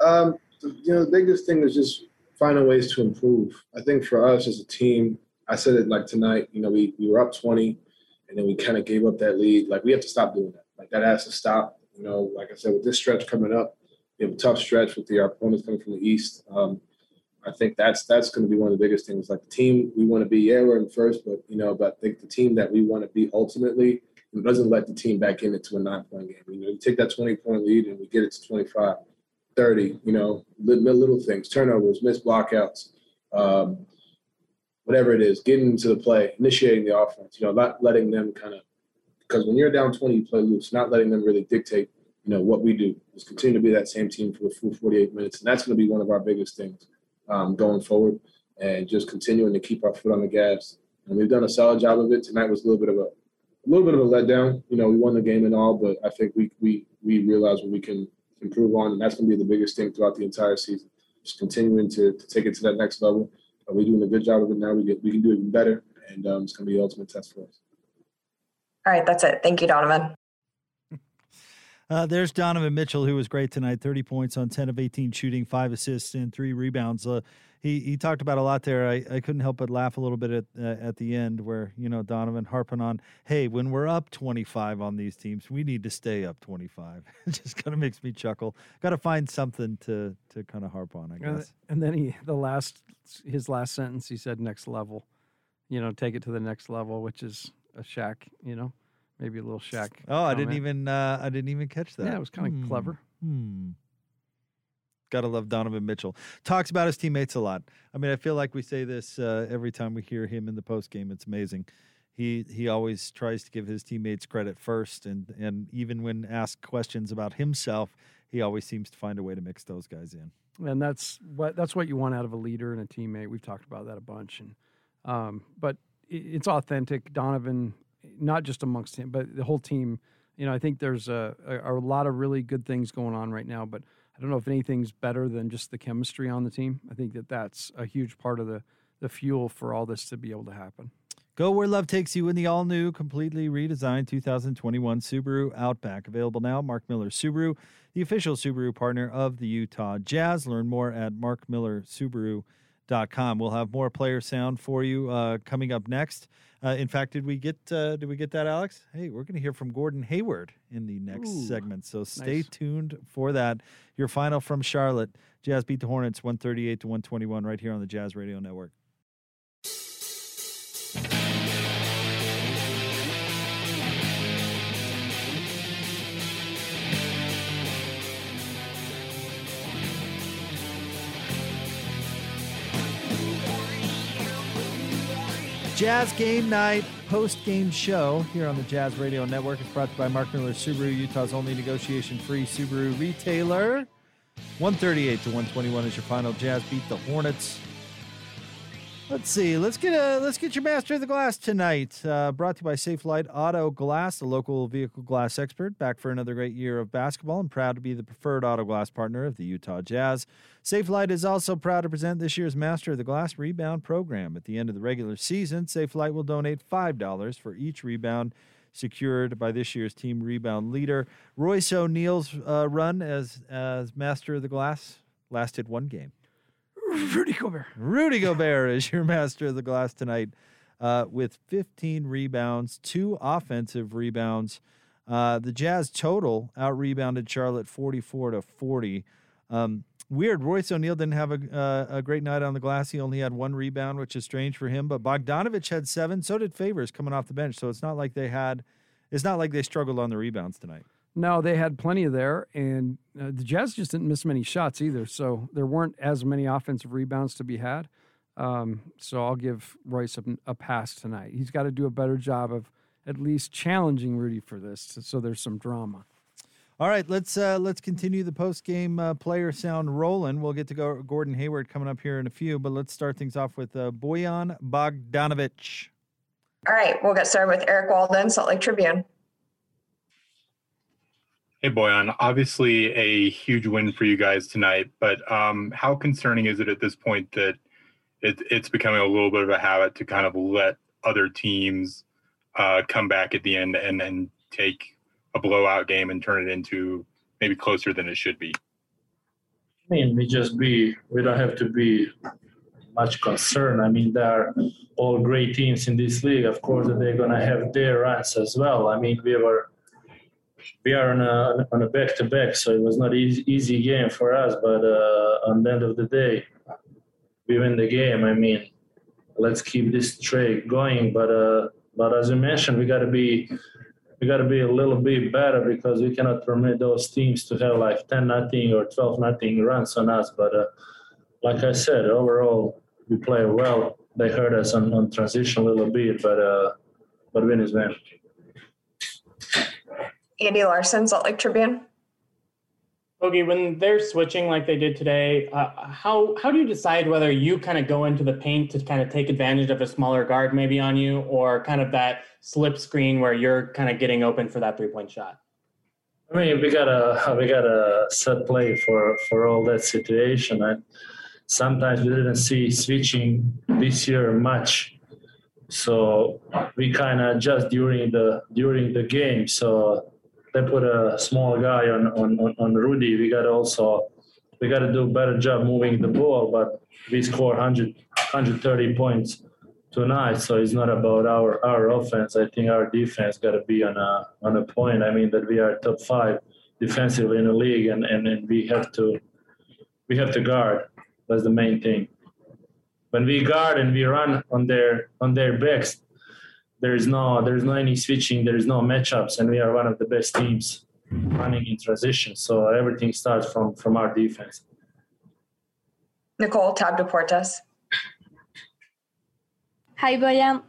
Speaker 13: Um, you know, the biggest thing is just finding ways to improve. I think for us as a team, I said it like tonight. You know, we we were up twenty, and then we kind of gave up that lead. Like we have to stop doing that. Like that has to stop. You know, like I said, with this stretch coming up, we have a tough stretch with the our opponents coming from the east. Um, I think that's that's going to be one of the biggest things. Like the team we want to be, yeah, we're in first, but you know, but I think the team that we want to be ultimately doesn't let the team back in into a nine point game. You know, you take that 20 point lead and we get it to 25, 30, you know, little, little things, turnovers, missed blockouts, um, whatever it is, getting into the play, initiating the offense, you know, not letting them kind of, because when you're down 20, you play loose, not letting them really dictate, you know, what we do. Just continue to be that same team for the full 48 minutes. And that's going to be one of our biggest things um, going forward and just continuing to keep our foot on the gas. And we've done a solid job of it. Tonight was a little bit of a, a little bit of a letdown. You know, we won the game and all, but I think we we we realize what we can improve on, and that's going to be the biggest thing throughout the entire season. Just continuing to, to take it to that next level. Uh, we're doing a good job of it now. We get we can do even better, and um, it's going to be the ultimate test for us.
Speaker 5: All right, that's it. Thank you, Donovan.
Speaker 4: Uh, there's Donovan Mitchell, who was great tonight 30 points on 10 of 18 shooting, five assists, and three rebounds. Uh, he, he talked about a lot there. I, I couldn't help but laugh a little bit at, uh, at the end where, you know, Donovan harping on, hey, when we're up 25 on these teams, we need to stay up 25. it just kind of makes me chuckle. Got to find something to, to kind of harp on, I guess.
Speaker 3: And then he, the last, his last sentence, he said, next level, you know, take it to the next level, which is a Shaq, you know, maybe a little Shaq.
Speaker 4: Oh, I didn't even uh, I didn't even catch that.
Speaker 3: Yeah, it was kind of
Speaker 4: Hmm.
Speaker 3: clever.
Speaker 4: Hmm. Gotta love Donovan Mitchell. Talks about his teammates a lot. I mean, I feel like we say this uh, every time we hear him in the post game. It's amazing. He he always tries to give his teammates credit first, and and even when asked questions about himself, he always seems to find a way to mix those guys in.
Speaker 3: and that's what that's what you want out of a leader and a teammate. We've talked about that a bunch, and um, but it, it's authentic. Donovan, not just amongst him, but the whole team. You know, I think there's a, a, a lot of really good things going on right now, but I don't know if anything's better than just the chemistry on the team. I think that that's a huge part of the the fuel for all this to be able to happen.
Speaker 4: Go where love takes you in the all new, completely redesigned 2021 Subaru Outback. Available now, Mark Miller Subaru, the official Subaru partner of the Utah Jazz. Learn more at markmillersubaru.com. We'll have more player sound for you uh, coming up next. Uh, in fact, did we get uh, did we get that, Alex? Hey, we're going to hear from Gordon Hayward in the next
Speaker 3: Ooh,
Speaker 4: segment, so stay
Speaker 3: nice.
Speaker 4: tuned for that. Your final from Charlotte: Jazz beat the Hornets 138 to 121 right here on the Jazz Radio Network. Jazz Game Night post game show here on the Jazz Radio Network is brought to you by Mark Miller Subaru, Utah's only negotiation free Subaru retailer. 138 to 121 is your final. Jazz beat the Hornets. Let's see. Let's get a let's get your master of the glass tonight. Uh, brought to you by Safelite Auto Glass, the local vehicle glass expert. Back for another great year of basketball and proud to be the preferred auto glass partner of the Utah Jazz. Safelite is also proud to present this year's Master of the Glass Rebound Program. At the end of the regular season, Safelite will donate five dollars for each rebound secured by this year's team rebound leader. Royce O'Neal's uh, run as as Master of the Glass lasted one game.
Speaker 3: Rudy Gobert.
Speaker 4: Rudy Gobert is your master of the glass tonight uh, with 15 rebounds, two offensive rebounds. Uh, the Jazz total out rebounded Charlotte 44 to 40. Um, weird. Royce O'Neal didn't have a, uh, a great night on the glass. He only had one rebound, which is strange for him. But Bogdanovic had seven. So did Favors coming off the bench. So it's not like they had. It's not like they struggled on the rebounds tonight.
Speaker 3: No, they had plenty of there, and uh, the Jazz just didn't miss many shots either. So there weren't as many offensive rebounds to be had. Um, so I'll give Royce a, a pass tonight. He's got to do a better job of at least challenging Rudy for this, so there's some drama.
Speaker 4: All right, let's uh, let's continue the post game uh, player sound rolling. We'll get to go Gordon Hayward coming up here in a few, but let's start things off with uh, Bojan Bogdanovic.
Speaker 5: All right, we'll get started with Eric Walden, Salt Lake Tribune.
Speaker 10: Hey, Bojan. Obviously, a huge win for you guys tonight, but um, how concerning is it at this point that it, it's becoming a little bit of a habit to kind of let other teams uh, come back at the end and, then take a blowout game and turn it into maybe closer than it should be?
Speaker 17: I mean, we just be, we don't have to be much concerned. I mean, there are all great teams in this league. Of course, they're going to have their runs as well. I mean, we were, we are on a, on a back-to-back, so it was not easy, easy game for us. But uh, on the end of the day, we win the game. I mean, let's keep this streak going. But uh, but as you mentioned, we got to be we got to be a little bit better because we cannot permit those teams to have like 10 nothing or 12 nothing runs on us. But uh, like I said, overall we play well. They hurt us on, on transition a little bit, but uh, but win is win.
Speaker 5: Andy Larsen, Salt Lake Tribune.
Speaker 6: Bogey, when they're switching like they did today, uh, how how do you decide whether you kind of go into the paint to kind of take advantage of a smaller guard maybe on you, or kind of that slip screen where you're kind of getting open for that three point shot?
Speaker 17: I mean, we got a we got a set play for for all that situation, and sometimes we didn't see switching this year much, so we kind of adjust during the during the game. So they put a small guy on on on, on Rudy. We got also we got to do a better job moving the ball. But we score 100 130 points tonight, so it's not about our our offense. I think our defense got to be on a on a point. I mean that we are top five defensively in the league, and and, and we have to we have to guard. That's the main thing. When we guard and we run on their on their backs, there is no there is no any switching. There is no matchups, and we are one of the best teams running in transition. So everything starts from from our defense.
Speaker 5: Nicole Tab Deportes.
Speaker 16: Hi, Bojan.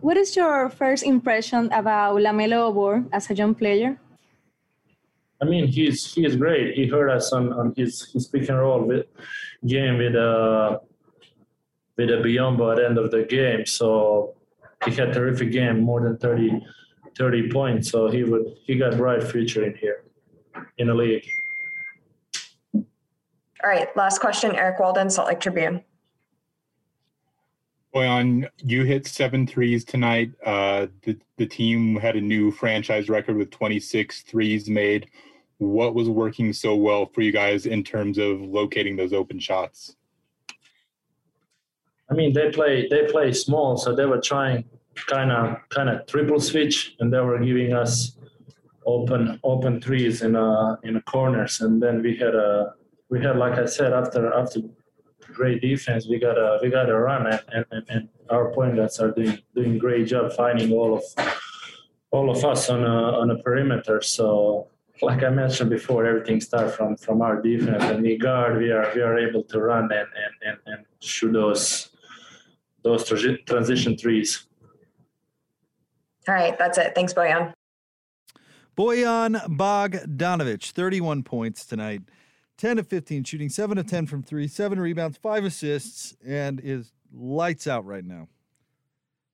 Speaker 16: What is your first impression about LaMelo Ball as a young player?
Speaker 17: I mean, he's he is great. He hurt us on, on his his pick and roll with, game with uh with a Biyombo at the end of the game. So he had terrific game, more than 30, 30 points. So he would he got bright future in here in the league.
Speaker 5: All right, last question, Eric Walden, Salt Lake Tribune.
Speaker 10: Bojan, you hit seven threes tonight. Uh, the, the team had a new franchise record with 26 threes made. What was working so well for you guys in terms of locating those open shots?
Speaker 17: I mean, they play they play small, so they were trying kind of kind of triple switch, and they were giving us open open threes in uh in the corners, and then we had a we had like I said after after great defense, we got a we got a run, and, and, and our point guards are doing doing great job finding all of all of us on a on a perimeter. So like I mentioned before, everything starts from from our defense, and we guard. We are we are able to run and and and, and shoot those those transi- transition threes.
Speaker 5: All right, that's it. Thanks, Bojan.
Speaker 4: Bojan Bogdanovic, 31 points tonight, 10 of 15 shooting, 7 of 10 from 3, 7 rebounds, 5 assists, and is lights out right now.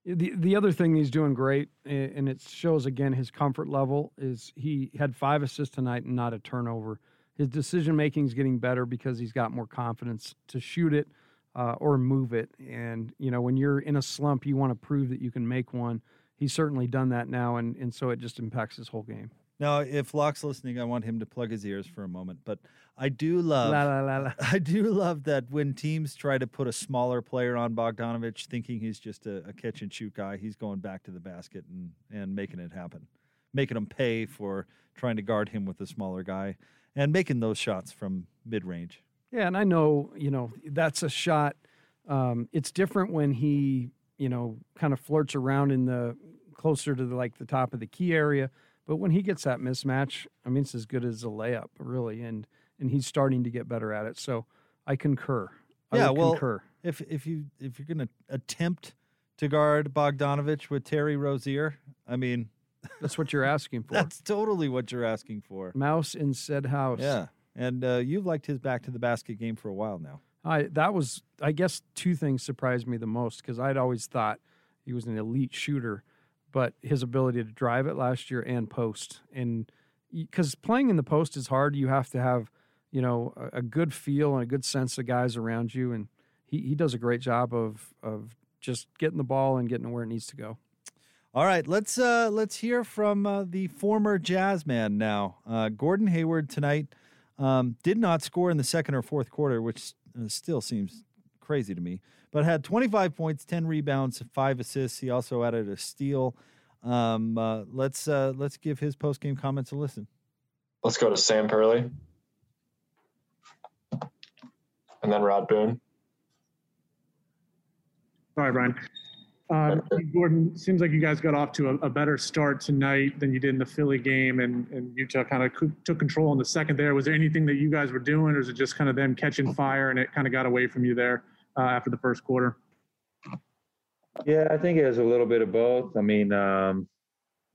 Speaker 3: The the other thing he's doing great, and it shows again his comfort level is he had five assists tonight and not a turnover. His decision making is getting better because he's got more confidence to shoot it uh, or move it. And you know when you're in a slump, you want to prove that you can make one. He's certainly done that now, and and so it just impacts his whole game.
Speaker 4: Now, if Locke's listening, I want him to plug his ears for a moment. But I do love,
Speaker 3: La, la, la.
Speaker 4: I do love that when teams try to put a smaller player on Bogdanovic, thinking he's just a, a catch and shoot guy, he's going back to the basket and and making it happen, making them pay for trying to guard him with a smaller guy, and making those shots from mid range.
Speaker 3: Yeah, and I know, you know, that's a shot. Um, it's different when he, you know, kind of flirts around in the closer to the, like the top of the key area. But when he gets that mismatch, I mean, it's as good as a layup, really, and and he's starting to get better at it. So I concur. I
Speaker 4: yeah, well,
Speaker 3: concur.
Speaker 4: if if you if you're going to attempt to guard Bogdanovic with Terry Rozier, I mean,
Speaker 3: That's what you're asking for.
Speaker 4: that's totally what you're asking for.
Speaker 3: Mouse in said house.
Speaker 4: Yeah, and uh, you've liked his back to the basket game for a while now.
Speaker 3: I that was I guess two things surprised me the most because I'd always thought he was an elite shooter, but his ability to drive it last year and post and because playing in the post is hard, you have to have you know a, a good feel and a good sense of guys around you, and he he does a great job of of just getting the ball and getting where it needs to go.
Speaker 4: All right, let's uh, let's hear from uh, the former Jazz man now. Uh, Gordon Hayward tonight um, did not score in the second or fourth quarter, which uh, still seems crazy to me. But had 25 points, 10 rebounds, five assists. He also added a steal. Um, uh, let's uh, let's give his post game comments a listen.
Speaker 18: Let's go to Sam Perley. And then Rod Boone.
Speaker 19: All right, Brian. Um, Gordon, seems like you guys got off to a, a better start tonight than you did in the Philly game, and, and Utah kind of took control in the second there. Was there anything that you guys were doing, or is it just kind of them catching fire and it kind of got away from you there uh, after the first quarter?
Speaker 20: Yeah, I think it was a little bit of both. I mean, um,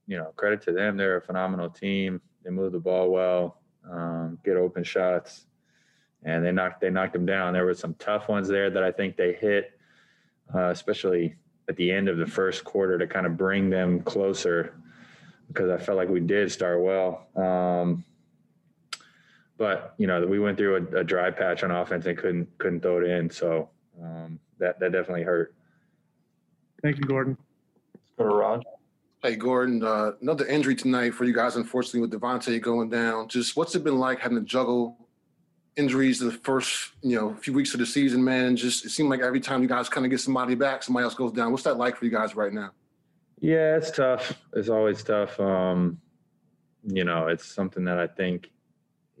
Speaker 20: you know, credit to them; they're a phenomenal team. They move the ball well, um, get open shots, and they knocked they knocked them down. There were some tough ones there that I think they hit, uh, especially at the end of the first quarter to kind of bring them closer, because I felt like we did start well. Um, but you know, we went through a, a dry patch on offense and couldn't couldn't throw it in, so um, that that definitely hurt.
Speaker 19: Thank you, Gordon.
Speaker 18: Let's go to Rod.
Speaker 21: Hey, Gordon, uh, another injury tonight for you guys, unfortunately, with Devontae going down. Just what's it been like having to juggle injuries the first, you know, few weeks of the season, man? And just it seemed like every time you guys kind of get somebody back, somebody else goes down. What's that like for you guys right now?
Speaker 20: Yeah, it's tough. It's always tough. Um, you know, it's something that I think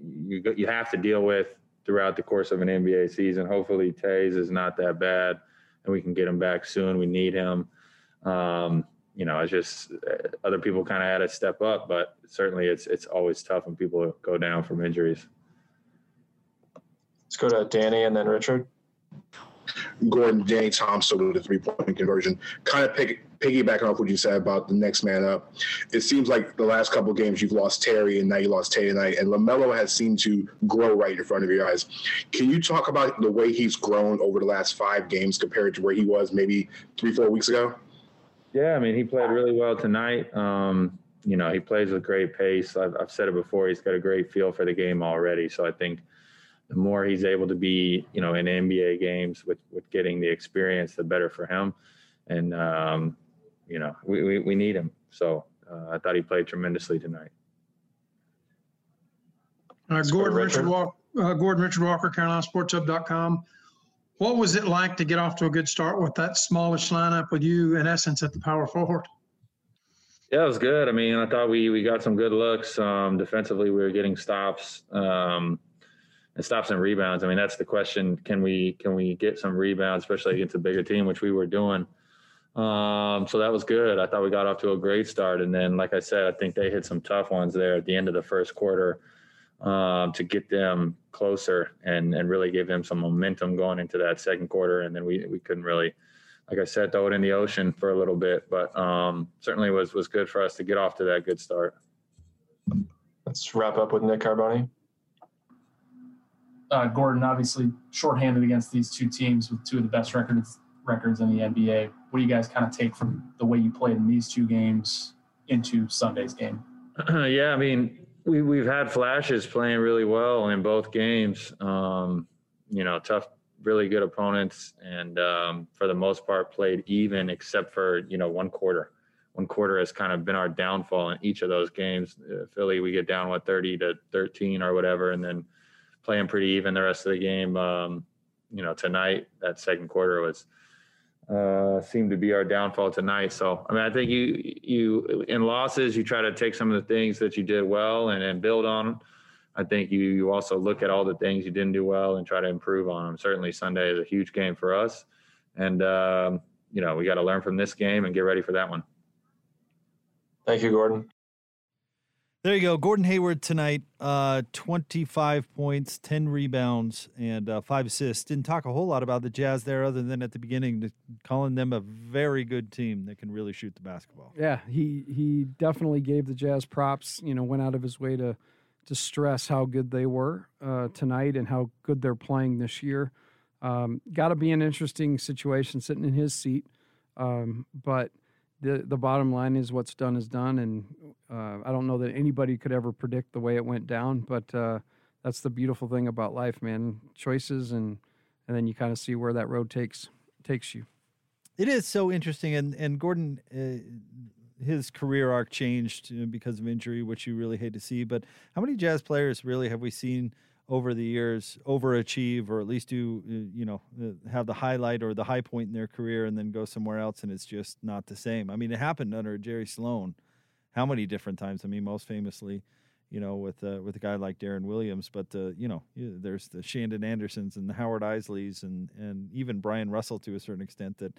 Speaker 20: you you have to deal with throughout the course of an NBA season. Hopefully, Tays is not that bad, and we can get him back soon. We need him. Um, you know, it's just uh, other people kind of had to step up, but certainly it's it's always tough when people go down from injuries.
Speaker 18: Let's go to Danny and then Richard.
Speaker 22: Gordon, Danny Thompson with a three point conversion. Kind of pick, piggybacking off what you said about the next man up. It seems like the last couple games you've lost Terry and now you lost Tay tonight, and LaMelo has seemed to grow right in front of your eyes. Can you talk about the way he's grown over the last five games compared to where he was maybe three, four weeks ago?
Speaker 20: Yeah, I mean, he played really well tonight. Um, you know, he plays with great pace. I've, I've said it before, he's got a great feel for the game already. So I think the more he's able to be, you know, in NBA games with, with getting the experience, the better for him. And, um, you know, we, we, we, need him. So uh, I thought he played tremendously tonight.
Speaker 23: Uh, Gordon Richard, Walker, uh, Gordon Richard Walker, CarolinaSportsHub.com. What was it like to get off to a good start with that smallish lineup with you, in essence, at the power forward?
Speaker 20: Yeah, it was good. I mean, I thought we we got some good looks. Um, defensively, we were getting stops. Um, and stops and rebounds. I mean, that's the question. Can we can we get some rebounds, especially against a bigger team, which we were doing. Um, so that was good. I thought we got off to a great start, and then, like I said, I think they hit some tough ones there at the end of the first quarter um, to get them closer and and really give them some momentum going into that second quarter. And then we we couldn't really, like I said, throw it in the ocean for a little bit, but um, certainly was was good for us to get off to that good start.
Speaker 18: Let's wrap up with Nick Carboni
Speaker 24: uh, Gordon obviously shorthanded against these two teams with two of the best records records in the NBA. What do you guys kind of take from the way you played in these two games into Sunday's game?
Speaker 20: yeah, I mean, we we've had flashes playing really well in both games. Um, you know, tough, really good opponents, and um, for the most part played even, except for you know one quarter. One quarter has kind of been our downfall in each of those games. Uh, Philly, we get down what thirty to thirteen or whatever, and then playing pretty even the rest of the game. Um, you know, tonight that second quarter was uh, seemed to be our downfall tonight. So I mean, I think you you in losses you try to take some of the things that you did well and, and build on. I think you you also look at all the things you didn't do well and try to improve on them. Certainly Sunday is a huge game for us, and um, you know we got to learn from this game and get ready for that one.
Speaker 18: Thank you, Gordon.
Speaker 4: There you go. Gordon Hayward tonight, uh, 25 points, 10 rebounds, and uh, five assists. Didn't talk a whole lot about the Jazz there, other than at the beginning, calling them a very good team that can really shoot the basketball.
Speaker 3: Yeah, he he definitely gave the Jazz props. You know, went out of his way to to stress how good they were uh, tonight and how good they're playing this year. Um, Got to be an interesting situation sitting in his seat, um, but the the bottom line is what's done is done, and uh, I don't know that anybody could ever predict the way it went down. But uh, that's the beautiful thing about life, man. Choices, and and then you kind of see where that road takes takes you.
Speaker 4: It is so interesting, and and Gordon, uh, his career arc changed because of injury, which you really hate to see. But how many Jazz players really have we seen? Over the years overachieve or at least do uh, you know uh, have the highlight or the high point in their career and then go somewhere else and it's just not the same. I mean, it happened under Jerry Sloan. How many different times? I mean, most famously, you know, with uh, with a guy like Deron Williams, but uh, you know, there's the Shandon Andersons and the Howard Eisleys and and even Bryon Russell to a certain extent that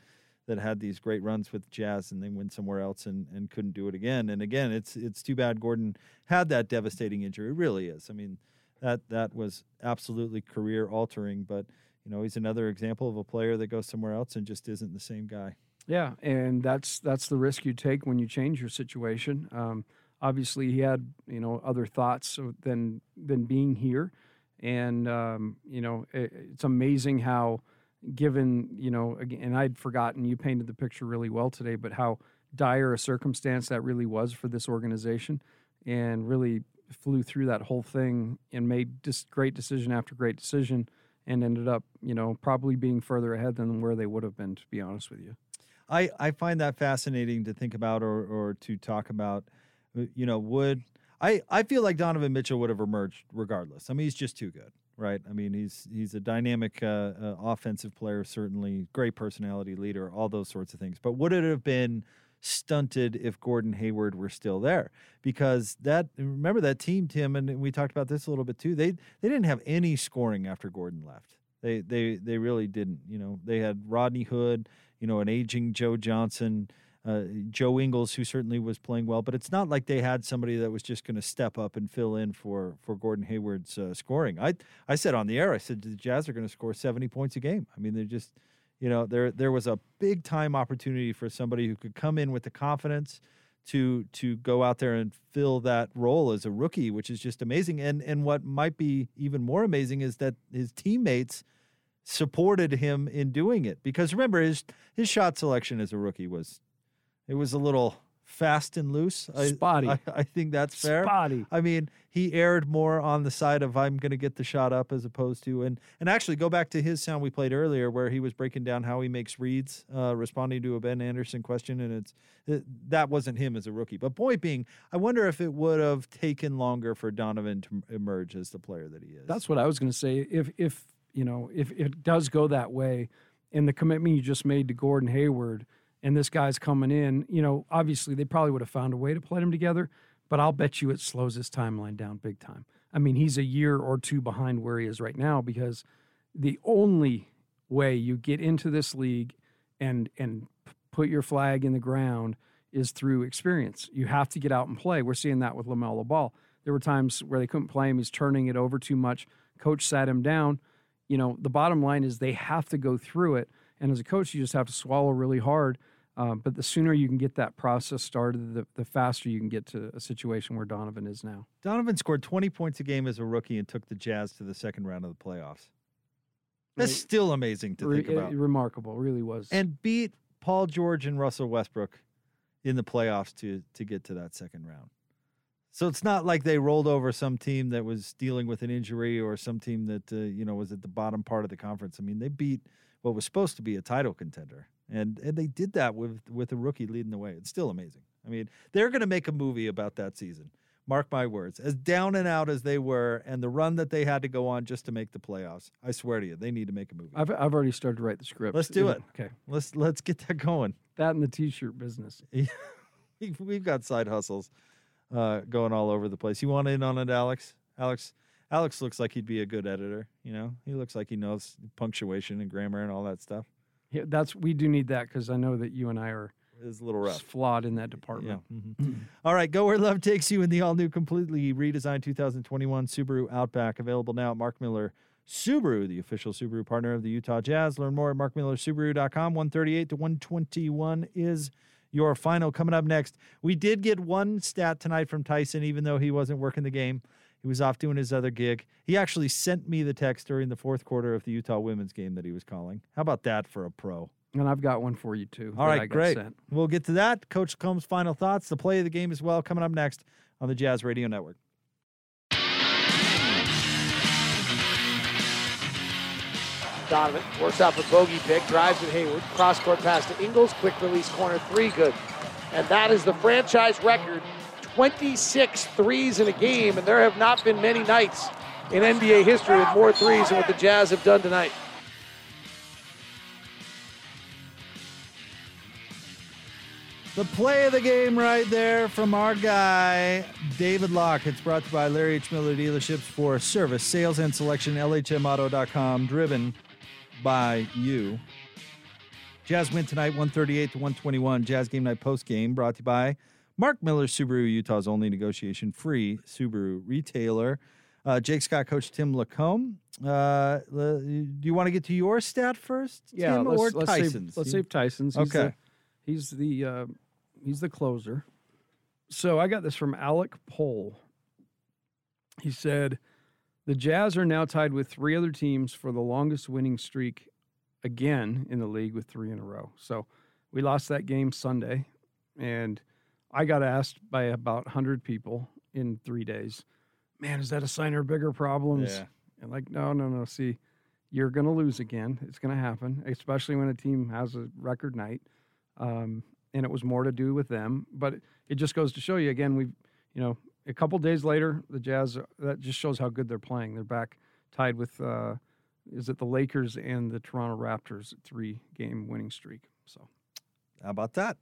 Speaker 4: that had these great runs with Jazz and then went somewhere else and, and couldn't do it again. And again, it's it's too bad Gordon had that devastating injury. It really is. I mean, that that was absolutely career altering. But you know, he's another example of a player that goes somewhere else and just isn't the same guy.
Speaker 3: Yeah, and that's that's the risk you take when you change your situation. Um, obviously, he had you know other thoughts than than being here, and um, you know it, it's amazing how given you know and I'd forgotten you painted the picture really well today, but how dire a circumstance that really was for this organization, and really flew through that whole thing and made just great decision after great decision and ended up, you know, probably being further ahead than where they would have been, to be honest with you.
Speaker 4: I I find that fascinating to think about or or to talk about. Uh, You know, would I I feel like Donovan Mitchell would have emerged regardless. I mean, he's just too good, right? I mean, he's he's a dynamic uh, uh, offensive player, certainly great personality, leader, all those sorts of things. But would it have been stunted if Gordon Hayward were still there? Because that remember that team, Tim, and we talked about this a little bit too. They they didn't have any scoring after Gordon left. They they they really didn't. You know, they had Rodney Hood, you know, an aging Joe Johnson, uh, Joe Ingles, who certainly was playing well, but it's not like they had somebody that was just going to step up and fill in for for Gordon Hayward's uh, scoring. I I said on the air, I said the Jazz are going to score seventy points a game. I mean, they're just, you know, there there was a big time opportunity for somebody who could come in with the confidence to to go out there and fill that role as a rookie, which is just amazing. And and what might be even more amazing is that his teammates supported him in doing it because remember his his shot selection as a rookie was it was a little fast and loose. I-
Speaker 3: Spotty.
Speaker 4: I, I think that's fair.
Speaker 3: Spotty.
Speaker 4: I mean, he aired more on the side of I'm going to get the shot up as opposed to and and actually go back to his sound we played earlier where he was breaking down how he makes reads, uh, responding to a Ben Anderson question, and it's it, that wasn't him as a rookie. But point being, I wonder if it would have taken longer for Donovan to emerge as the player that he is.
Speaker 3: That's what I was going to say. If if you know if it does go that way, and the commitment you just made to Gordon Hayward, and this guy's coming in, you know, obviously they probably would have found a way to play them together. But I'll bet you it slows his timeline down big time. I mean, he's a year or two behind where he is right now because the only way you get into this league and and put your flag in the ground is through experience. You have to get out and play. We're seeing that with LaMelo Ball. There were times where they couldn't play him. He's turning it over too much. Coach sat him down. You know, the bottom line is they have to go through it. And as a coach, you just have to swallow really hard. Um, but the sooner you can get that process started, the, the faster you can get to a situation where Donovan is now.
Speaker 4: Donovan scored 20 points a game as a rookie and took the Jazz to the second round of the playoffs. That's
Speaker 3: Right.
Speaker 4: still amazing to
Speaker 3: Re-
Speaker 4: think about.
Speaker 3: uh, remarkable, really was.
Speaker 4: and beat Paul George and Russell Westbrook in the playoffs to to get to that second round. So it's not like they rolled over some team that was dealing with an injury or some team that uh, you know was at the bottom part of the conference. I mean, they beat what was supposed to be a title contender, and and they did that with with a rookie leading the way. It's still amazing. I mean, they're going to make a movie about that season. Mark my words. As down and out as they were, and the run that they had to go on just to make the playoffs, I swear to you, they need to make a movie.
Speaker 3: I've, I've already started to write the script.
Speaker 4: Let's do
Speaker 3: Yeah,
Speaker 4: it.
Speaker 3: Okay.
Speaker 4: Let's let's get that going.
Speaker 3: That and the t-shirt business.
Speaker 4: We've- We've got side hustles uh, going all over the place. You want in on it, Alex? Alex, Alex looks like he'd be a good editor. You know, he looks like he knows punctuation and grammar and all that stuff.
Speaker 3: Yeah, that's we do need that because I know that you and I are
Speaker 4: It's a little rough.
Speaker 3: flawed in that department. Yeah. Mm-hmm.
Speaker 4: All right, go where love takes you in the all new, completely redesigned 2021 Subaru Outback, available now at Mark Miller Subaru, the official Subaru partner of the Utah Jazz. Learn more at markmillersubaru.com. 138 to 121 is your final. Coming up next, we did get one stat tonight from Tyson, even though he wasn't working the game. He was off doing his other gig. He actually sent me the text during the fourth quarter of the Utah women's game that he was calling. How about that for a pro?
Speaker 3: And I've got one for you too.
Speaker 4: All right,
Speaker 3: I
Speaker 4: great.
Speaker 3: sent.
Speaker 4: We'll get to that. Coach Combs' final thoughts, the play of the game as well, coming up next on the Jazz Radio Network.
Speaker 25: Donovan works off a bogey pick, drives at Hayward, cross court pass to Ingles, quick release corner three, good. And that is the franchise record 26 threes in a game, and there have not been many nights in NBA history with more threes than what the Jazz have done tonight.
Speaker 4: The play of the game right there from our guy, David Locke. It's brought to you by Larry H. Miller Dealerships for service, sales, and selection. LHMauto.com, driven by you. Jazz win tonight, 138 to 121. Jazz game night post game brought to you by Mark Miller Subaru, Utah's only negotiation free Subaru retailer. Uh, Jake Scott, Coach Tim LaComb. Uh, do you want to get to your stat first,
Speaker 3: Yeah,
Speaker 4: Tim,
Speaker 3: let's,
Speaker 4: or
Speaker 3: let's
Speaker 4: Tyson's?
Speaker 3: Save, let's save Tyson's. He's
Speaker 4: Okay.
Speaker 3: The, he's the uh, he's the closer. So I got this from Alec Pohl. He said, "The Jazz are now tied with three other teams for the longest winning streak again in the league with three in a row. So we lost that game Sunday, and I got asked by about hundred people in three days, "Man, is that a sign of bigger problems?"
Speaker 4: Yeah.
Speaker 3: And like, no, no, no. See, you're going to lose again. It's going to happen, especially when a team has a record night. um, and it was more to do with them. But it, it just goes to show you again. we've, you know, a couple days later, the Jazz. That just shows how good they're playing. They're back tied with. Uh, is it the Lakers and the Toronto Raptors three game winning streak? So,
Speaker 4: how about that?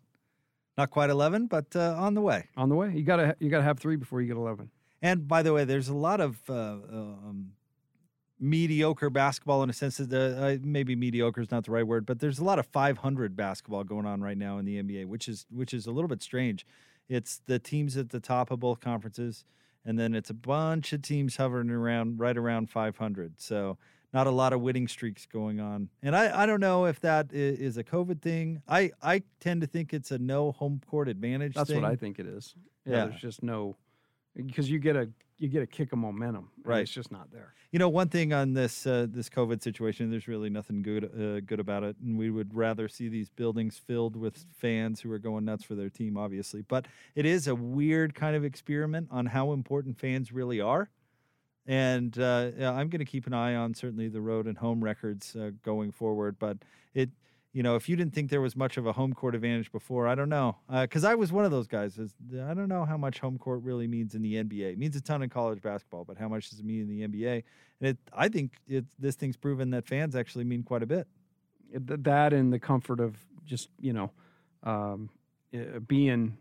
Speaker 4: Not quite eleven, but uh, on the way.
Speaker 3: On the way. You gotta you gotta have three before you get eleven.
Speaker 4: And by the way, there's a lot of uh, um, mediocre basketball in a sense that uh, maybe mediocre is not the right word, but there's a lot of 500 basketball going on right now in the NBA, which is which is a little bit strange. It's the teams at the top of both conferences, and then it's a bunch of teams hovering around right around 500. So not a lot of winning streaks going on. And I, I don't know if that is a COVID thing. I, I tend to think it's a no home court advantage.
Speaker 3: That's
Speaker 4: thing.
Speaker 3: what I think it is. Yeah,
Speaker 4: Yeah.
Speaker 3: there's just no because you get a you get a kick of momentum.
Speaker 4: Right.
Speaker 3: It's just not there.
Speaker 4: You know, one thing on this uh, this COVID situation, there's really nothing good uh, good about it, and we would rather see these buildings filled with fans who are going nuts for their team, obviously. But it is a weird kind of experiment on how important fans really are, and uh, I'm going to keep an eye on certainly the road and home records uh, going forward. But it, you know, if you didn't think there was much of a home court advantage before, I don't know, because I was one of those guys. I don't know how much home court really means in the NBA. It means a ton in college basketball, but how much does it mean in the NBA? And it, I think it, this thing's proven that fans actually mean quite a bit.
Speaker 3: That and the comfort of just you know um, uh, being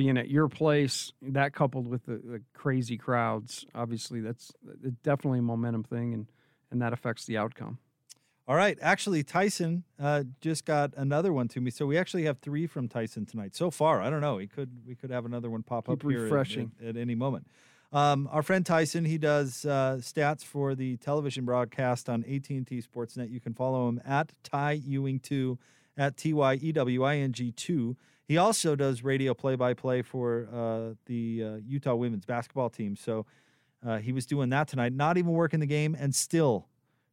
Speaker 3: being at your place that coupled with the, the crazy crowds obviously that's definitely a momentum thing and and that affects the outcome
Speaker 4: All right, actually, Tyson uh, just got another one to me, so we actually have three from Tyson tonight so far. I don't know. He could we could have another one pop
Speaker 3: Keep
Speaker 4: up here at-
Speaker 3: refreshing.
Speaker 4: at, at any moment. Um, our friend Tyson, he does uh, stats for the television broadcast on AT&T Sportsnet. You can follow him at Ty Ewing two at T Y E W I N G two. He also does radio play-by-play for uh, the uh, Utah women's basketball team. So uh, he was doing that tonight, not even working the game, and still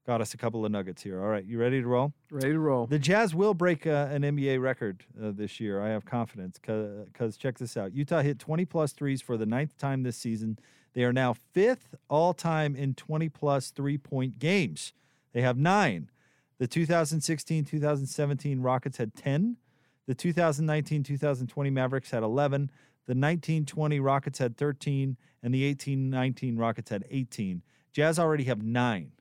Speaker 4: got us a couple of nuggets here. All right, you ready to roll?
Speaker 3: Ready to roll.
Speaker 4: The Jazz will break uh, an NBA record uh, this year. I have confidence because check this out. Utah hit 20 plus threes for the ninth time this season. They are now fifth all time in 20 plus three point games. They have nine. The 2016 2017 Rockets had 10. The 2019 2020 Mavericks had 11. The 1920 Rockets had 13. And the 18 19 Rockets had 18. Jazz already have nine.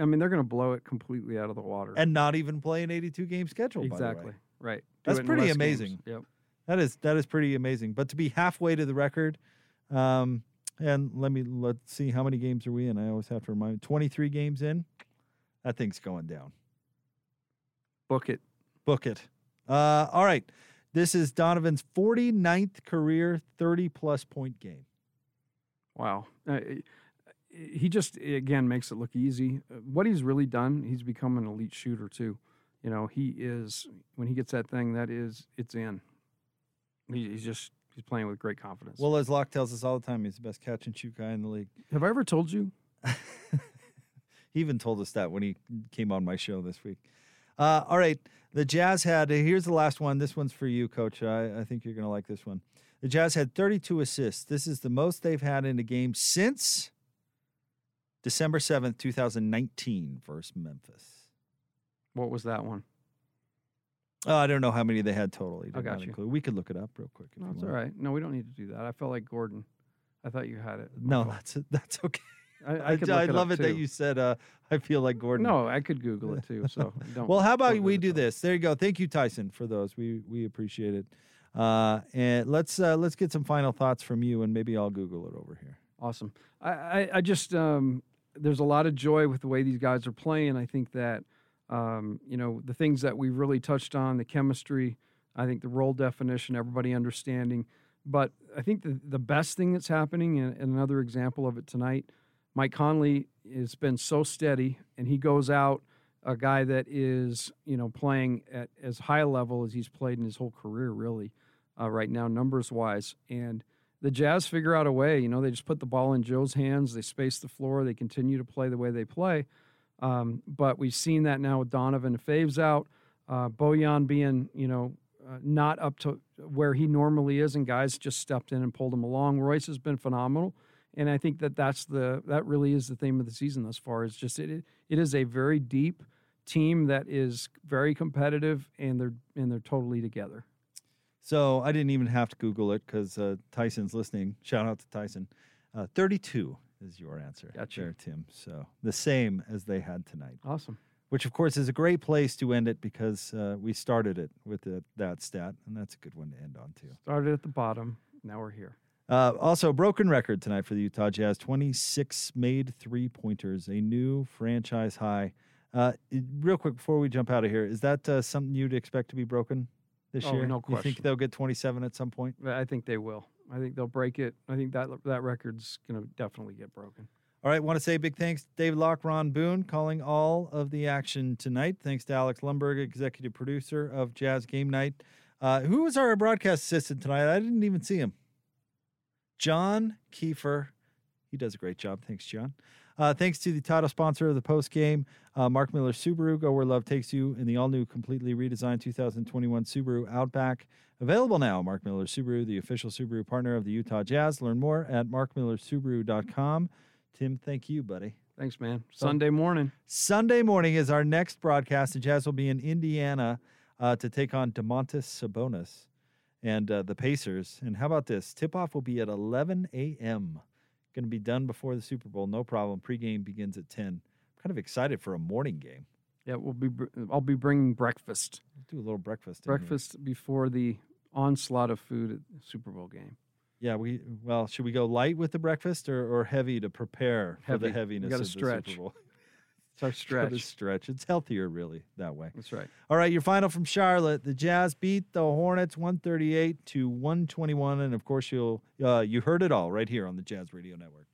Speaker 3: I mean they're going to blow it completely out of the water
Speaker 4: And not even play an 82 game schedule. by the way.
Speaker 3: exactly right Do
Speaker 4: That's pretty
Speaker 3: less games.
Speaker 4: amazing.
Speaker 3: yep
Speaker 4: That is that is pretty amazing. But to be halfway to the record, um, and let me let's see how many games are we in. I always have to remind. Twenty three games in, that thing's going down.
Speaker 3: book it
Speaker 4: Book it. Uh, all right, this is Donovan's 49th career thirty plus point game.
Speaker 3: Wow. Uh, he just again makes it look easy. What he's really done, he's become an elite shooter too. You know, he is when he gets that thing, that is it's in. He, he's just he's playing with great confidence.
Speaker 4: Well, as Locke tells us all the time, he's the best catch and shoot guy in the league.
Speaker 3: Have I ever told you?
Speaker 4: He even told us that when he came on my show this week. Uh, all right, the Jazz had. Here's the last one. This one's for you, Coach. I, I think you're going to like this one. The Jazz had 32 assists. This is the most they've had in a game since December 7th, 2019, versus Memphis.
Speaker 3: What was that one?
Speaker 4: Oh, I don't know how many they had total. He
Speaker 3: I got you.
Speaker 4: include. We could look it up real quick. If
Speaker 3: No, it's
Speaker 4: want.
Speaker 3: right. No, we don't need to do that. I felt like Gordon. I thought you had it.
Speaker 4: No,
Speaker 3: fault.
Speaker 4: that's that's okay.
Speaker 3: I,
Speaker 4: I,
Speaker 3: I,
Speaker 4: I love it that you said uh, I feel like Gordon.
Speaker 3: No, I could Google it too. So don't.
Speaker 4: well, how about we do this? There you go. Thank you, Tyson, for those. We we appreciate it. Uh, and let's uh, let's get some final thoughts from you, and maybe I'll Google it over here.
Speaker 3: Awesome. I, I, I just um, there's a lot of joy with the way these guys are playing. I think that um, you know the things that we really touched on, the chemistry. I think the role definition, everybody understanding. But I think the the best thing that's happening, and, and another example of it tonight, Mike Conley has been so steady, and he goes out a guy that is you know playing at as high a level as he's played in his whole career, really, uh, right now numbers wise, and the Jazz figure out a way. You know, they just put the ball in Joe's hands. They space the floor. They continue to play the way they play. Um, but we've seen that now with Donovan Favors out, uh, Bojan being, you know, uh, not up to where he normally is, and guys just stepped in and pulled him along. Royce has been phenomenal, and I think that that's the that really is the theme of the season thus far. Is just it it is a very deep team that is very competitive, and they're and they're totally together.
Speaker 4: So I didn't even have to Google it because uh, Tyson's listening. Shout out to Tyson. Uh, 32 is your answer
Speaker 3: Gotcha.
Speaker 4: there, Tim. So the same as they had tonight.
Speaker 3: Awesome.
Speaker 4: Which, of course, is a great place to end it because uh, we started it with the, that stat, and that's a good one to end on, too.
Speaker 3: Started at the bottom. Now we're here.
Speaker 4: Uh, also, broken record tonight for the Utah Jazz 26 made three pointers, a new franchise high. Uh, real quick before we jump out of here, is that uh, something you'd expect to be broken this
Speaker 3: Oh,
Speaker 4: year?
Speaker 3: no question.
Speaker 4: You think they'll get 27 at some point?
Speaker 3: I think they will. I think they'll break it. I think that that record's going to definitely get broken.
Speaker 4: All right, want to say big thanks to David Locke, Ron Boone, calling all of the action tonight. Thanks to Alex Lumberg, executive producer of Jazz Game Night. Uh, who was our broadcast assistant tonight? I didn't even see him. John Kiefer. He does a great job. Thanks, John. Uh, thanks to the title sponsor of the post game, uh, Mark Miller Subaru. Go where love takes you in the all new, completely redesigned 2021 Subaru Outback. Available now. Mark Miller Subaru, the official Subaru partner of the Utah Jazz. Learn more at markmillersubaru.com. Tim, thank you, buddy.
Speaker 3: Thanks, man. Sunday morning.
Speaker 4: Sunday morning is our next broadcast. The Jazz will be in Indiana uh, to take on Domantas Sabonis and uh, the Pacers. And how about this? Tip off will be at 11 a.m. Going to be done before the Super Bowl. No problem. Pregame begins at 10. I'm kind of excited for a morning game.
Speaker 3: Yeah, we'll be. br- I'll be bringing breakfast.
Speaker 4: Do a little breakfast.
Speaker 3: Breakfast before the onslaught of food at the Super Bowl game.
Speaker 4: Yeah, we well, should we go light with the breakfast or, or heavy to prepare for the
Speaker 3: Heavy.
Speaker 4: Heaviness of
Speaker 3: stretch.
Speaker 4: the Super Bowl?
Speaker 3: It's our stretch.
Speaker 4: stretch. It's healthier, really, that way.
Speaker 3: That's right.
Speaker 4: All right, your final from Charlotte. The Jazz beat the Hornets 138 to 121, and of course, you'll uh, you heard it all right here on the Jazz Radio Network.